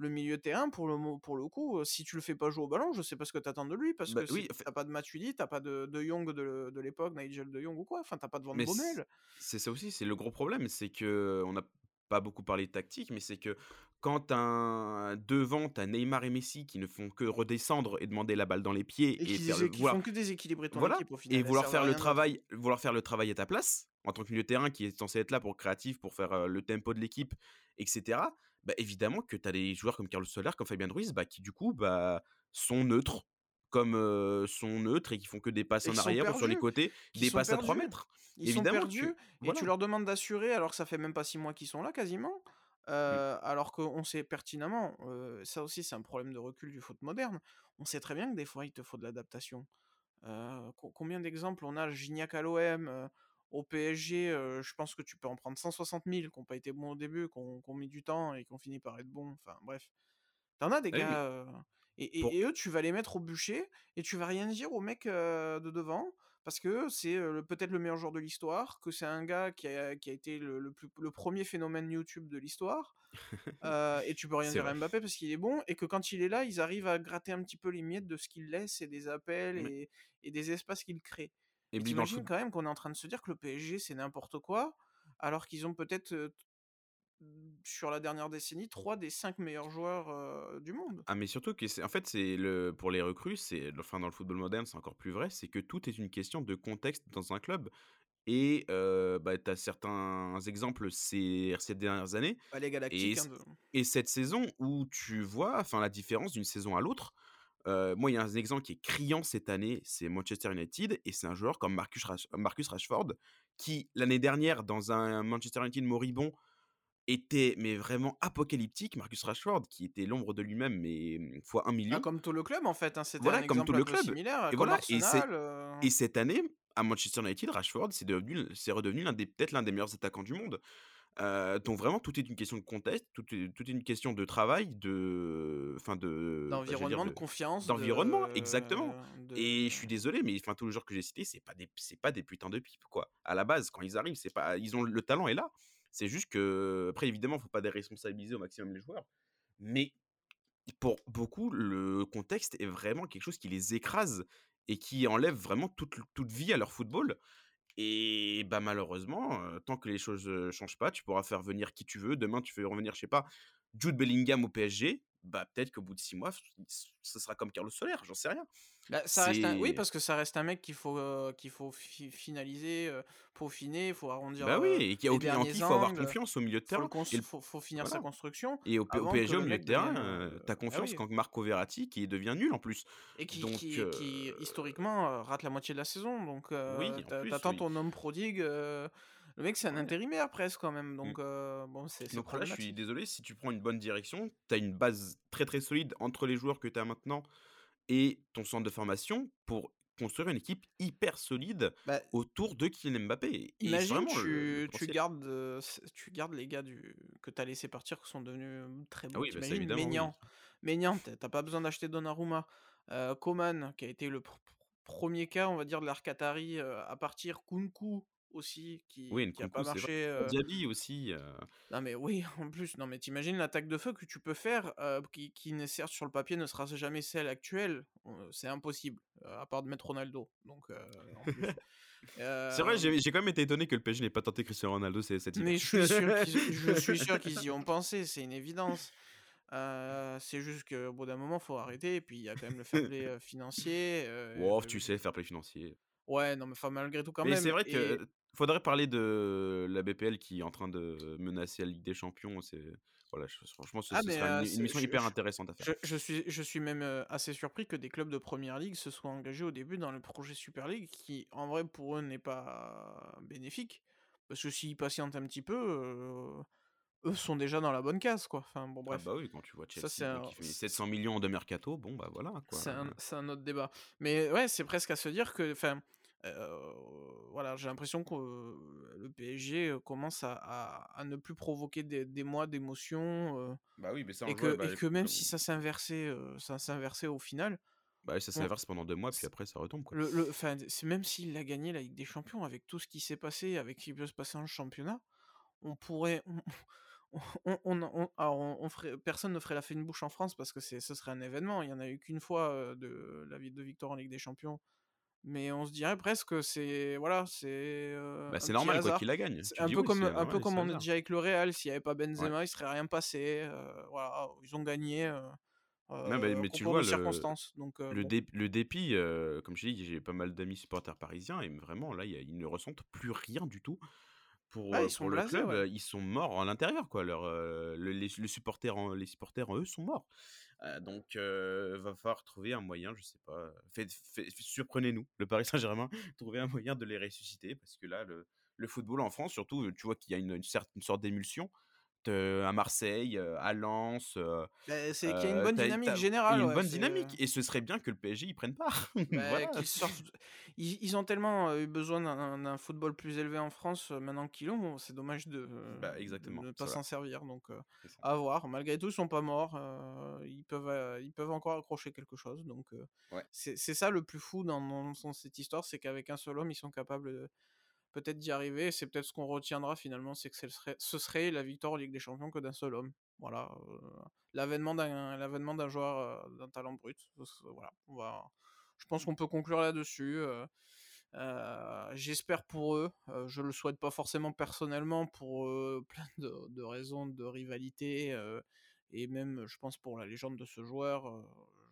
Le milieu de terrain, pour le pour le coup, si tu le fais pas jouer au ballon, je sais pas ce que tu attends de lui parce bah, que oui, tu en fait as pas de Matuidi, tu as pas de de Jong de de l'époque, Nigel de Jong ou quoi, enfin, tu as pas de Van Bommel. c'est ça aussi, c'est le gros problème, c'est qu'on n'a pas beaucoup parlé de tactique, mais c'est que quand un devant, tu as Neymar et Messi qui ne font que redescendre et demander la balle dans les pieds Et et qui faire le désé qui vouloir font que déséquilibrer ton Voilà équipe au et final, vouloir faire le travail vouloir faire le travail à ta place, en tant que milieu de terrain qui est censé être là pour créatif, pour faire, le tempo de l'équipe et cetera. Bah, évidemment que tu as des joueurs comme Carlos Soler, comme Fabien Ruiz, bah, qui du coup, bah, sont neutres, comme, sont neutres et qui font que des passes Et en arrière ou sur les côtés, des passes à 3 perdus. mètres. Ils sont Évidemment et tu voilà. leur demandes d'assurer alors que ça fait même pas 6 mois qu'ils sont là quasiment. Mmh. alors qu'on sait pertinemment, ça aussi c'est un problème de recul du foot moderne. On sait très bien que des fois il te faut de l'adaptation. Combien d'exemples on a? Gignac à l'OM, au PSG, je pense que tu peux en prendre 160 000 qui ont pas été bons au début, qui ont mis du temps et qui ont fini par être bons, enfin bref. Tu en as des oui, mais gars, et et pour et eux, tu vas les mettre au bûcher et tu vas rien dire aux mecs, heu, de devant parce qu'eux, c'est, peut-être le meilleur joueur de l'histoire, que c'est un gars qui a qui a été le le plus le 1er phénomène YouTube de l'histoire, et tu peux rien dire à. Mbappé parce qu'il est bon et que quand il est là, ils arrivent à gratter un petit peu les miettes de ce qu'il laisse et des appels et des espaces qu'il crée et t'imagines quand même qu'on est en train de se dire que le PSG, c'est n'importe quoi, alors qu'ils ont peut-être, Mmh, sur la dernière décennie, 3 des 5 meilleurs joueurs, du monde. ah mais surtout que c'est en fait, c'est le pour les recrues, c'est enfin dans le football moderne, c'est encore plus vrai, c'est que tout est une question de contexte dans un club et bah, tu as certains exemples ces ces dernières années Bah, les et Galactiques, hein, de et cette saison où tu vois, la différence d'une saison à l'autre. Moi, il y a un exemple qui est criant cette année, c'est Manchester United et c'est un joueur comme Marcus Rash Marcus Rashford qui, l'année dernière, dans un Manchester United moribond, était mais vraiment apocalyptique. Marcus Rashford qui était l'ombre de lui-même, mais mmh, fois un bah, million. comme tout le club, en fait, hein, c'était un Voilà, comme tout exemple un le club similaire, et comme voilà et et cette année, à Manchester United, Rashford, c'est redevenu l'un des peut-être l'un des meilleurs attaquants du monde. Donc vraiment tout est une question de contexte, tout est tout est une question de travail, de enfin de bah, d'environnement, de confiance, d'environnement, exactement. de, et je suis désolé, mais enfin tous les joueurs que j'ai cités, c'est pas des c'est pas des putains de pipes, quoi. À la base, quand ils arrivent, c'est pas ils ont le talent est là. C'est juste que après évidemment, faut pas déresponsabiliser au maximum les joueurs, mais pour beaucoup, le contexte est vraiment quelque chose qui les écrase et qui enlève vraiment toute toute vie à leur football et bah, malheureusement, tant que les choses, ne changent pas, tu pourras faire venir qui tu veux. Demain, tu fais revenir, je sais pas, Jude Bellingham au PSG, bah, peut-être qu'au bout de 6 mois, ce sera comme Carlos Soler, j'en sais rien. Bah, ça reste Oui, parce que ça reste un mec qu'il faut, qu'il faut finaliser, peaufiner, il faut arrondir Bah oui, et qui a aucun il faut avoir confiance au milieu de terrain. Il faut, faut, finir sa construction. Et au, PSG, au milieu de terrain, tu as ah confiance quand Marco Verratti, qui devient nul en plus. Et qui, qui, historiquement, rate la moitié de la saison. Donc, oui, t'attends ton homme prodigue. Le mec, c'est un intérimaire presque quand même. Donc, mmh. bon, c'est. Donc là, je suis désolé, si tu prends une bonne direction, tu as une base très très solide entre les joueurs que tu as maintenant et ton centre de formation pour construire une équipe hyper solide bah autour de Kylian Mbappé. imagine, tu, tu, gardes, tu gardes les gars du, que tu as laissé partir qui sont devenus très ah bons. Ah oui, bah Ménian, t'as pas besoin d'acheter Donnarumma. Euh, Coman, qui a été le premier cas, on va dire, de l'Arcatari à partir. Kunku, aussi qui, oui, qui a pas marché. Euh... Diaby aussi. Non mais oui, en plus, non mais t'imagines l'attaque de feu que tu peux faire, qui, qui certes sur le papier ne sera jamais celle actuelle, c'est impossible, à part de mettre Ronaldo. Donc. c'est vrai, j'ai quand même été étonné que le PSG n'ait pas tenté Cristiano Ronaldo cette Mais je suis sûr qu'ils y ont pensé, c'est une évidence. c'est juste qu'au bout d'un moment, faut arrêter. Et puis il y a quand même le fair play financier. wow, tu sais, fair play financier. Ouais, non, mais enfin, malgré tout, quand même. Mais c'est vrai que faudrait parler de la BPL qui est en train de menacer la Ligue des Champions. C'est voilà, franchement, ce, ah, sera une, mission hyper intéressante à faire. Je, suis, je suis même assez surpris que des clubs de première ligue se soient engagés au début dans le projet Super League, qui en vrai pour eux n'est pas bénéfique, parce que s'ils patientent un petit peu. eux sont déjà dans la bonne case, quoi. Enfin, bon, ah bref. Ah bah oui, quand tu vois Chelsea ça, qui fait 700 millions de mercato, bon, bah voilà. C'est un, un, autre débat. Mais ouais, c'est presque à se dire que, enfin, voilà, j'ai l'impression que le PSG commence à, à, ne plus provoquer des, des mois d'émotion. bah oui, mais ça, et, que, bah, et que même si ça inversé, ça s'est au final. Bah, ça s'inverse pendant deux mois, puis après ça retombe. Quoi. Le, le, même s'il a gagné la Ligue des Champions, avec tout ce qui s'est passé, avec ce qui peut se passer en championnat, on pourrait. On, on, on, alors on, ferait, personne ne ferait la fine bouche en France parce que ce serait un événement. Il n'y en a eu qu'une fois de la vie de victoire en Ligue des Champions mais on se dirait presque que c'est voilà c'est bah, c'est normal quoi qu'il la gagne un peu comme un peu comme on a dit avec le Real s'il n'y avait pas Benzema il serait rien passé voilà ils ont gagné bah, mais tu vois le, donc, le, le, dépit comme je dis j'ai pas mal d'amis supporters parisiens et vraiment là ils ne ressentent plus rien du tout pour, ah, pour le club ils sont morts à l'intérieur quoi leur les, supporters en, les supporters en eux sont morts donc, il va falloir trouver un moyen, je sais pas. surprenez-nous, le Paris Saint-Germain, trouver un moyen de les ressusciter parce que là, le, le football en France, surtout, tu vois qu'il y a une, une, une sorte d'émulsion à Marseille, à Lens. Bah, c'est qu'il y a une bonne dynamique générale. Une bonne dynamique. Et ce serait bien que le PSG y prenne part. Bah, ils, ont tellement eu besoin d'un football plus élevé en France maintenant qu'ils l'ont. c'est dommage de bah, exactement, ne pas s'en servir. Donc, à voir. Malgré tout, ils sont pas morts. ils, peuvent, ils peuvent encore accrocher quelque chose. Donc, c'est ça le plus fou dans, dans cette histoire c'est qu'avec un seul homme, ils sont capables de peut-être d'y arriver. C'est peut-être ce qu'on retiendra finalement, c'est que ce serait, la victoire en Ligue des Champions que d'un seul homme. Voilà, l'avènement d'un l'avènement d'un joueur d'un talent brut. Voilà. Je pense qu'on peut conclure là-dessus. J'espère pour eux. je le souhaite pas forcément personnellement pour plein de, raisons de rivalité et même, je pense pour la légende de ce joueur,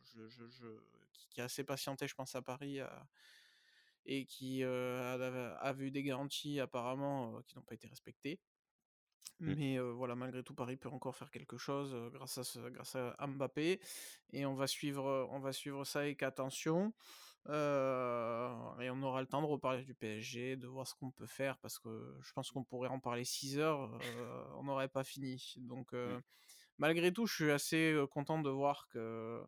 qui, qui, a assez patienté, je pense à Paris et qui a, vu des garanties apparemment qui n'ont pas été respectées. Mmh. Mais voilà, malgré tout, Paris peut encore faire quelque chose grâce, à grâce à Mbappé. Et on va suivre, on va suivre ça avec attention. et on aura le temps de reparler du PSG, de voir ce qu'on peut faire, parce que je pense qu'on pourrait en parler 6 heures, on n'aurait pas fini. Donc, mmh. malgré tout, je suis assez content de voir que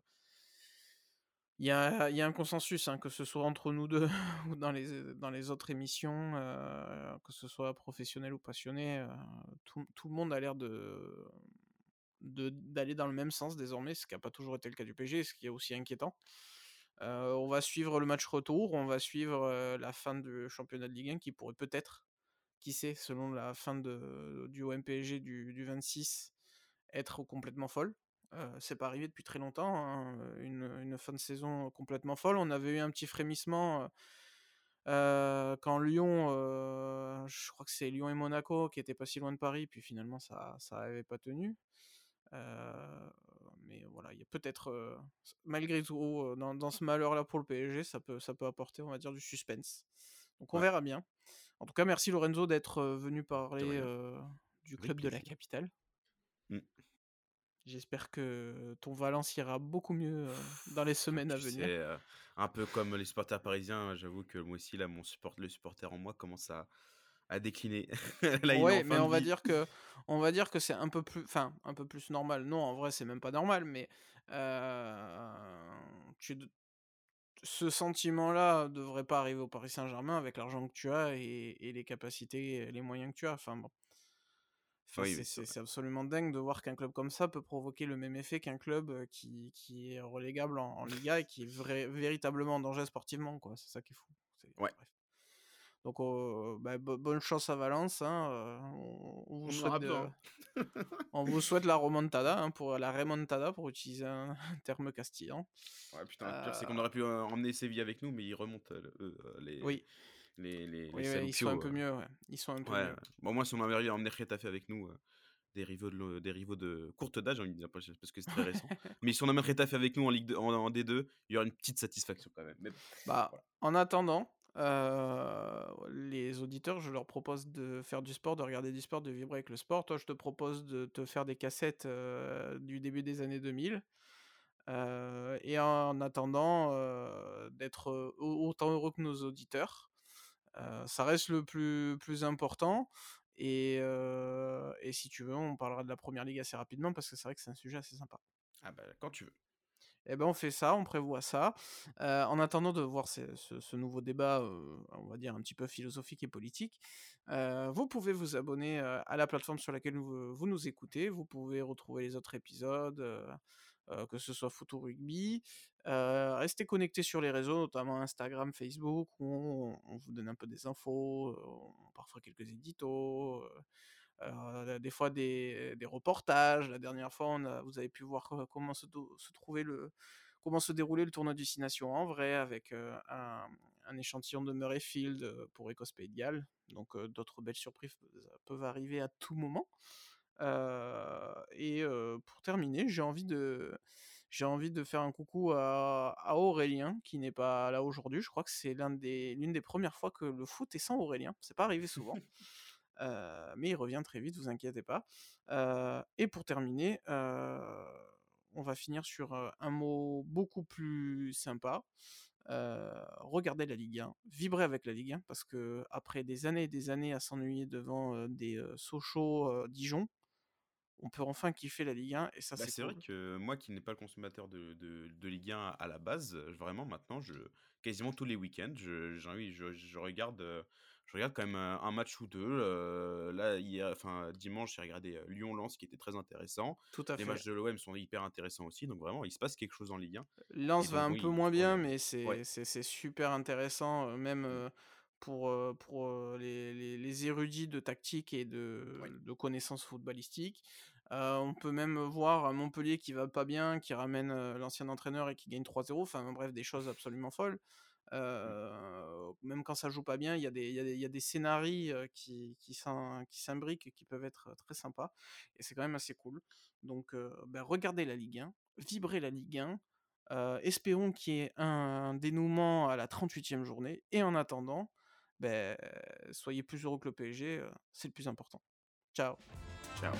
Il y a, un consensus, hein, que ce soit entre nous deux ou dans les, dans les autres émissions, que ce soit professionnel ou passionné, tout, le monde a l'air de d'aller dans le même sens désormais, ce qui n'a pas toujours été le cas du PG, ce qui est aussi inquiétant. on va suivre le match retour, on va suivre la fin du championnat de Ligue 1 qui pourrait peut-être, qui sait, selon la fin du OMPG du, du 26, être complètement folle. C'est pas arrivé depuis très longtemps, hein, une, une, fin de saison complètement folle. On avait eu un petit frémissement quand Lyon, je crois que c'est Lyon et Monaco qui étaient pas si loin de Paris, puis finalement ça ça avait pas tenu. mais voilà, il y a peut-être, malgré tout, dans, dans, ce malheur-là pour le PSG, ça peut, ça peut apporter, on va dire, du suspense. Donc on verra bien. En tout cas, merci Lorenzo d'être venu parler du club de la capitale. J'espère que ton Valence ira beaucoup mieux dans les semaines à venir. C'est un peu comme les supporters parisiens. J'avoue que moi aussi, là, mon support, le supporter en moi commence à, à décliner. Oui, mais on va dire que on va dire que c'est un peu plus, enfin, un peu plus normal. Non, en vrai, c'est même pas normal, mais tu, ce sentiment-là devrait pas arriver au Paris Saint-Germain avec l'argent que tu as et, et, les capacités, les moyens que tu as. Enfin bon c'est absolument dingue de voir qu'un club comme ça peut provoquer le même effet qu'un club qui, qui, est relégable en, Liga et qui est vrai, véritablement en danger sportivement. C'est ça qui est fou. Ouais. Donc, bah, bonne chance à Valence. Hein, on, vous souhaite on, vous souhaite la remontada, hein, pour la remontada, pour utiliser un terme castillan. Ouais, putain, le pire, c'est qu'on aurait pu emmener Séville avec nous, mais ils remontent les. Oui les, les, ils sont un peu mieux, ouais. Ils sont un peu mieux. Bon, moi, si on m'avait emmené Retafe avec nous, euh, des, rivaux de, des rivaux de courte date, j'ai envie de dire, parce que c'est très récent. mais si on amène Retafe avec nous en, Ligue en, D2, il y aura une petite satisfaction quand même. Mais, bah, En attendant, euh, les auditeurs, je leur propose de faire du sport, de regarder du sport, de vibrer avec le sport. Toi, je te propose de te faire des cassettes euh, du début des années 2000. et en attendant d'être autant heureux que nos auditeurs, ça reste le plus, plus important. Et, et, si tu veux, on parlera de la première ligue assez rapidement parce que c'est vrai que c'est un sujet assez sympa. Ah bah quand tu veux. Eh ben on fait ça, on prévoit ça. en attendant de voir ce, nouveau débat, on va dire un petit peu philosophique et politique, vous pouvez vous abonner à la plateforme sur laquelle vous, vous, nous écoutez. Vous pouvez retrouver les autres épisodes. Euh, que ce soit foot ou rugby. Euh, restez connectés sur les réseaux, notamment Instagram, Facebook, où on, vous donne un peu des infos, euh, parfois quelques éditos. des fois des, reportages. La dernière fois, vous avez pu voir comment se, trouver le, comment se déroulait le tournoi du en vrai, avec un, échantillon de Murrayfield pour Écosse Pays Galles. Donc d'autres belles surprises peuvent arriver à tout moment et pour terminer, j'ai envie de j'ai envie de faire un coucou à, Aurélien qui n'est pas là aujourd'hui. Je crois que c'est l'un des l'une des premières fois que le foot est sans Aurélien. C'est pas arrivé souvent. mais il revient très vite, vous inquiétez pas. et pour terminer, on va finir sur un mot beaucoup plus sympa. regardez la Ligue 1, vibrez avec la Ligue 1 parce que après des années et des années à s'ennuyer devant des Sochaux Dijon, on peut enfin kiffer la Ligue 1 et ça bah, c'est vrai que moi qui n'ai pas le consommateur de, de, Ligue 1 à la base, vraiment maintenant je quasiment tous les week-ends je, je, je, regarde je regarde quand même un, match ou deux. là hier, enfin dimanche j'ai regardé Lyon-Lens qui était très intéressant. Tout à les matchs de l'OM sont hyper intéressants aussi donc vraiment il se passe quelque chose en Ligue 1. Lens va un peu moins bien mais c'est c'est super intéressant même mmh pour, pour les, les, érudits de tactique et de, de connaissances footballistiques. On peut même voir Montpellier qui va pas bien, qui ramène l'ancien entraîneur et qui gagne 3-0. Enfin bref, des choses absolument folles. même quand ça joue pas bien, il y, a des, y, y a des scénarios qui, qui s'imbriquent et qui peuvent être très sympas. Et c'est quand même assez cool. Donc ben, regardez la Ligue 1, vibrez la Ligue 1. espérons qu'il y ait un dénouement à la 38e journée. Et en attendant, ben, soyez plus heureux que le PSG, c'est le plus important. Ciao. Ciao.